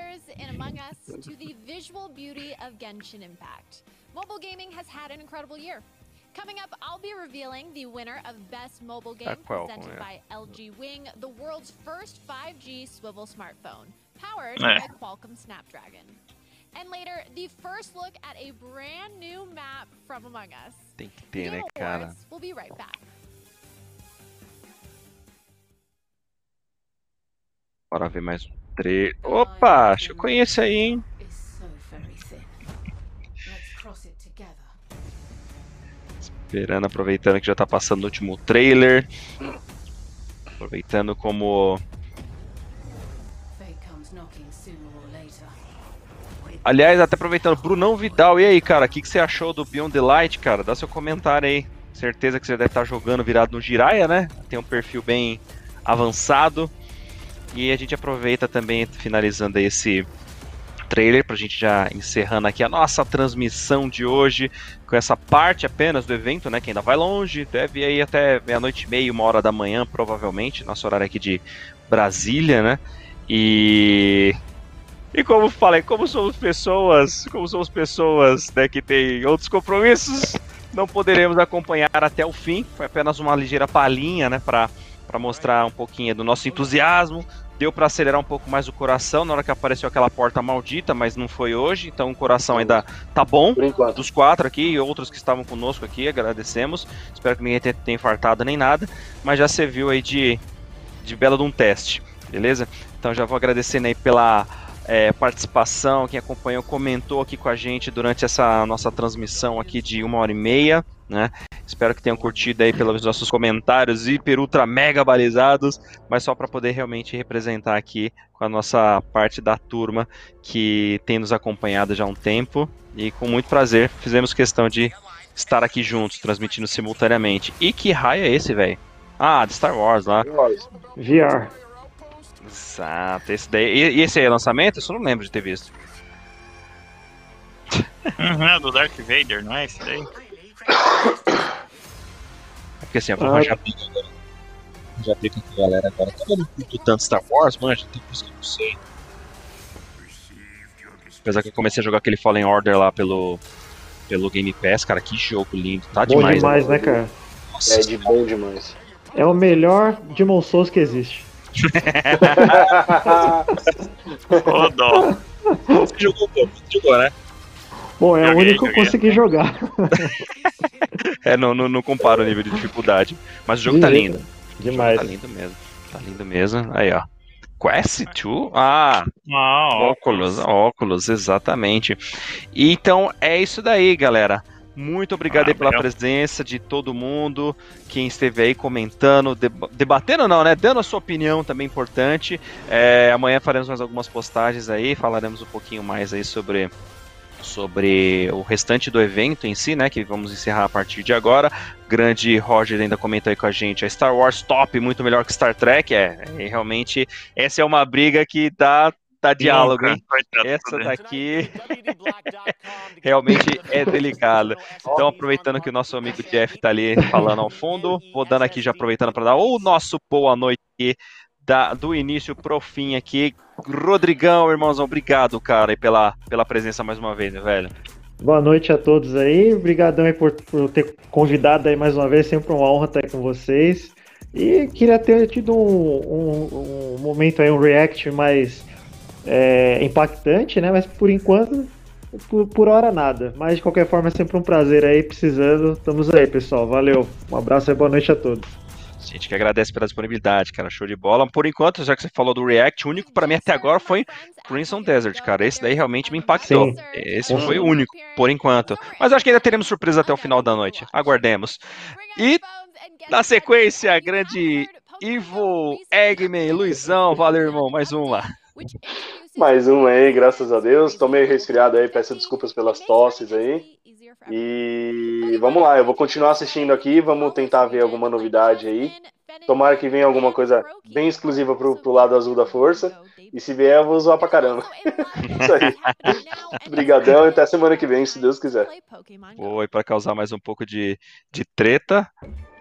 And Among Us to the visual beauty of Genshin Impact. Mobile gaming has had an incredible year. Coming up, I'll be revealing the winner of Best Mobile Game presented by LG Wing, the world's first 5G swivel smartphone, powered É. by Qualcomm Snapdragon. And later, the first look at a brand new map from Among Us. Tem que ter, né, cara? We'll be right back. Bora ver mais um trailer. Opa, acho que eu conheço aí, hein? Esperando, aproveitando que já tá passando o último trailer. Aproveitando como. Aliás, até aproveitando, Brunão Vidal, e aí, cara, o que, que você achou do Beyond the Light, cara? Dá seu comentário aí. Certeza que você deve estar jogando virado no Jiraya, né? Tem um perfil bem avançado. E a gente aproveita também, finalizando aí esse trailer, pra gente já encerrando aqui a nossa transmissão de hoje, com essa parte apenas do evento, né? Que ainda vai longe, deve ir aí até meia-noite e meia, uma hora da manhã, provavelmente, nosso horário aqui de Brasília, né? E e como falei, como somos pessoas, como somos pessoas né, que têm outros compromissos, não poderemos acompanhar até o fim. Foi apenas uma ligeira palhinha, né, para mostrar um pouquinho do nosso entusiasmo. Deu para acelerar um pouco mais o coração na hora que apareceu aquela porta maldita, mas não foi hoje, então o coração ainda tá bom. Dos quatro aqui e outros que estavam conosco aqui, agradecemos. Espero que ninguém tenha, tenha infartado nem nada, mas já serviu aí de, de bela de um teste, beleza? Então já vou agradecendo aí pela é, participação, quem acompanhou, comentou aqui com a gente durante essa nossa transmissão aqui de uma hora e meia, né? Espero que tenham curtido aí pelos nossos comentários hiper, ultra, mega balizados, mas só para poder realmente representar aqui com a nossa parte da turma que tem nos acompanhado já há um tempo e com muito prazer fizemos questão de estar aqui juntos, transmitindo simultaneamente. E que raio é esse, velho? Ah, de Star Wars lá. VR. Exato, esse daí. E, e esse aí é lançamento? Isso eu não lembro de ter visto. Uhum, é do Darth Vader, não é esse daí? É porque assim, eu já vi agora. Já vi com a galera agora. Como eu não curto tanto Star Wars, manja, tem coisa que eu não sei. Apesar que eu comecei a jogar aquele Fallen Order lá pelo, pelo Game Pass, cara, que jogo lindo. Tá Bom demais. demais, né, cara? É de bom demais. É o melhor Demon Souls que existe. Ô, dó. Você jogou? Você jogou, né? Bom, é o Joguei, único que eu consegui jogar. É, não, não, não compara o nível de dificuldade. Mas o jogo De tá lindo. Demais. Tá lindo mesmo. Tá lindo mesmo. Aí, ó. Quest 2? Ah, Ah, óculos, óculos, exatamente. Então é isso daí, galera. Muito obrigado aí pela presença de todo mundo, quem esteve aí comentando, deba- debatendo não, né? Dando a sua opinião também importante. É, amanhã faremos mais algumas postagens aí, falaremos um pouquinho mais aí sobre sobre o restante do evento em si, né, que vamos encerrar a partir de agora. Grande Roger ainda comentou aí com a gente, a Star Wars top, muito melhor que Star Trek, é, é, realmente essa é uma briga que dá dá diálogo, hein? Essa tudo. daqui realmente é delicada. Então, aproveitando que o nosso amigo Jeff tá ali falando ao fundo, vou dando aqui já aproveitando para dar o nosso boa noite aqui, da, do início pro fim aqui. Rodrigão, irmãozão, obrigado, cara, pela, pela presença mais uma vez, velho. Boa noite a todos aí. Obrigadão aí por, por ter convidado aí mais uma vez. Sempre uma honra estar aí com vocês. E queria ter tido um, um- um momento aí, um react mais é, impactante, né? Mas por enquanto, por, por hora nada. Mas de qualquer forma é sempre um prazer aí. Precisando, estamos aí, pessoal. Valeu. Um abraço e boa noite a todos. A gente que agradece pela disponibilidade, cara, show de bola. Por enquanto, já que você falou do React, o único pra mim até agora foi Crimson Desert, cara. Esse daí realmente me impactou. Sim. Esse foi o único, por enquanto. Mas acho que ainda teremos surpresa até o final da noite. Aguardemos. E na sequência, grande Ivo, Eggman, Luizão, valeu, irmão, mais uma. Mais um aí, graças a Deus. Tô meio resfriado aí, peço desculpas pelas tosses aí. E vamos lá, eu vou continuar assistindo aqui, vamos tentar ver alguma novidade aí. Tomara que venha alguma coisa bem exclusiva pro, pro lado azul da força. E se vier, eu vou zoar pra caramba. Isso aí. Obrigadão e até semana que vem, se Deus quiser. Foi para causar mais um pouco de, de treta.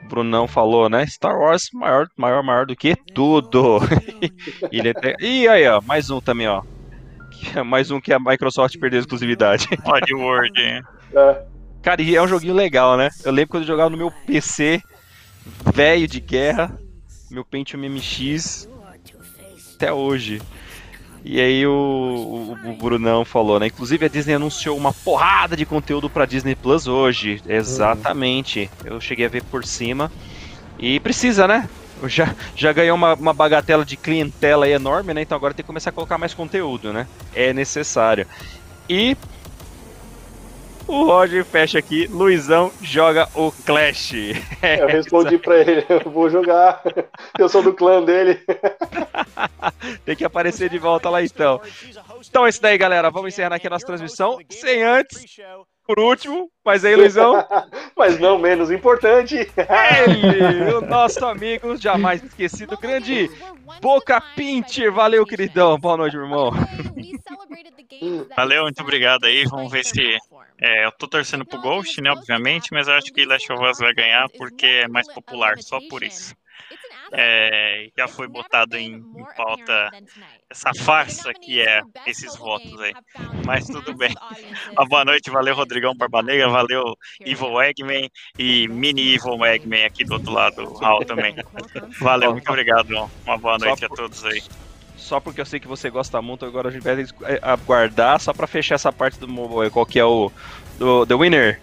Brunão falou, né? Star Wars maior, maior, maior do que tudo. e ele até... E aí, ó, mais um também, ó. Que Mais um que a Microsoft perdeu a exclusividade. Oddworld. É. Cara, e é um joguinho legal, né? Eu lembro quando eu jogava no meu PC velho de guerra, meu Pentium MX, até hoje. E aí o, o, o Brunão falou, né? Inclusive a Disney anunciou uma porrada de conteúdo pra Disney Plus hoje. Exatamente. Eu cheguei a ver por cima. E precisa, né? Já, já ganhou uma, uma bagatela de clientela enorme, né? Então agora tem que começar a colocar mais conteúdo, né? É necessário. E O Roger fecha aqui, Luizão joga o Clash. Eu respondi pra ele, eu vou jogar. Eu sou do clã dele. Tem que aparecer de volta lá então. Então é isso daí, galera. Vamos encerrar aqui a nossa transmissão. Sem antes, por último, mas aí, Luizão. Mas não menos importante. Ele, o nosso amigo jamais esquecido, grande Boca Pinter. Valeu, queridão. Boa noite, irmão. Valeu, muito obrigado aí. Vamos ver se. É, eu tô torcendo pro Ghost, né? Obviamente, mas eu acho que Last of Us vai ganhar porque é mais popular, só por isso. É, já foi botado em, em pauta essa farsa que é esses votos aí. Mas tudo bem. Uma boa noite, valeu Rodrigão Barbanegra, valeu Evil Eggman e Mini Evil Eggman aqui do outro lado, Raul também. Valeu, muito obrigado. Uma boa noite a todos aí. Só porque eu sei que você gosta muito, agora a gente vai aguardar só pra fechar essa parte do mobile. Qual que é o do, The Winner?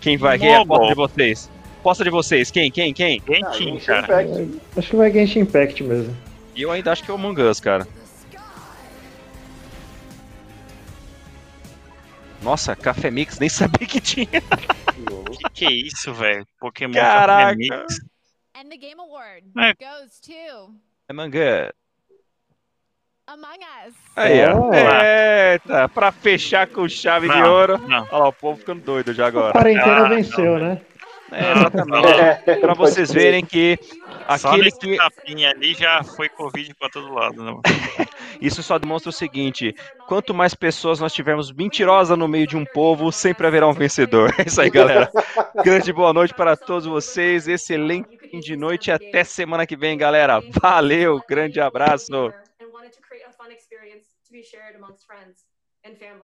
Quem vai? Quem é a aposta de vocês? Aposta de vocês, quem? Quem? Quem? Genshin, cara. Acho que vai Genshin Impact mesmo. E eu ainda acho que é o Among Us, cara. Nossa, Café Mix, nem sabia que tinha. Que que é isso, velho? Pokémon Caraca. Café Mix. And the game award É. goes to Among Us. Among Us. Aí, ó. Oh. Eita, pra fechar com chave de Não, ouro. não. Olha lá, o povo ficando doido já A agora. quarentena Ah, venceu, né? É, exatamente. Pra vocês verem que Só aquele nesse que. tapinha ali já foi Covid pra todo lado. Né? Isso só demonstra o seguinte: quanto mais pessoas nós tivermos mentirosas no meio de um povo, sempre haverá um vencedor. É isso aí, galera. Grande boa noite para todos vocês. Excelente fim de noite. e Até semana que vem, galera. Valeu, grande abraço. To be shared amongst friends and family.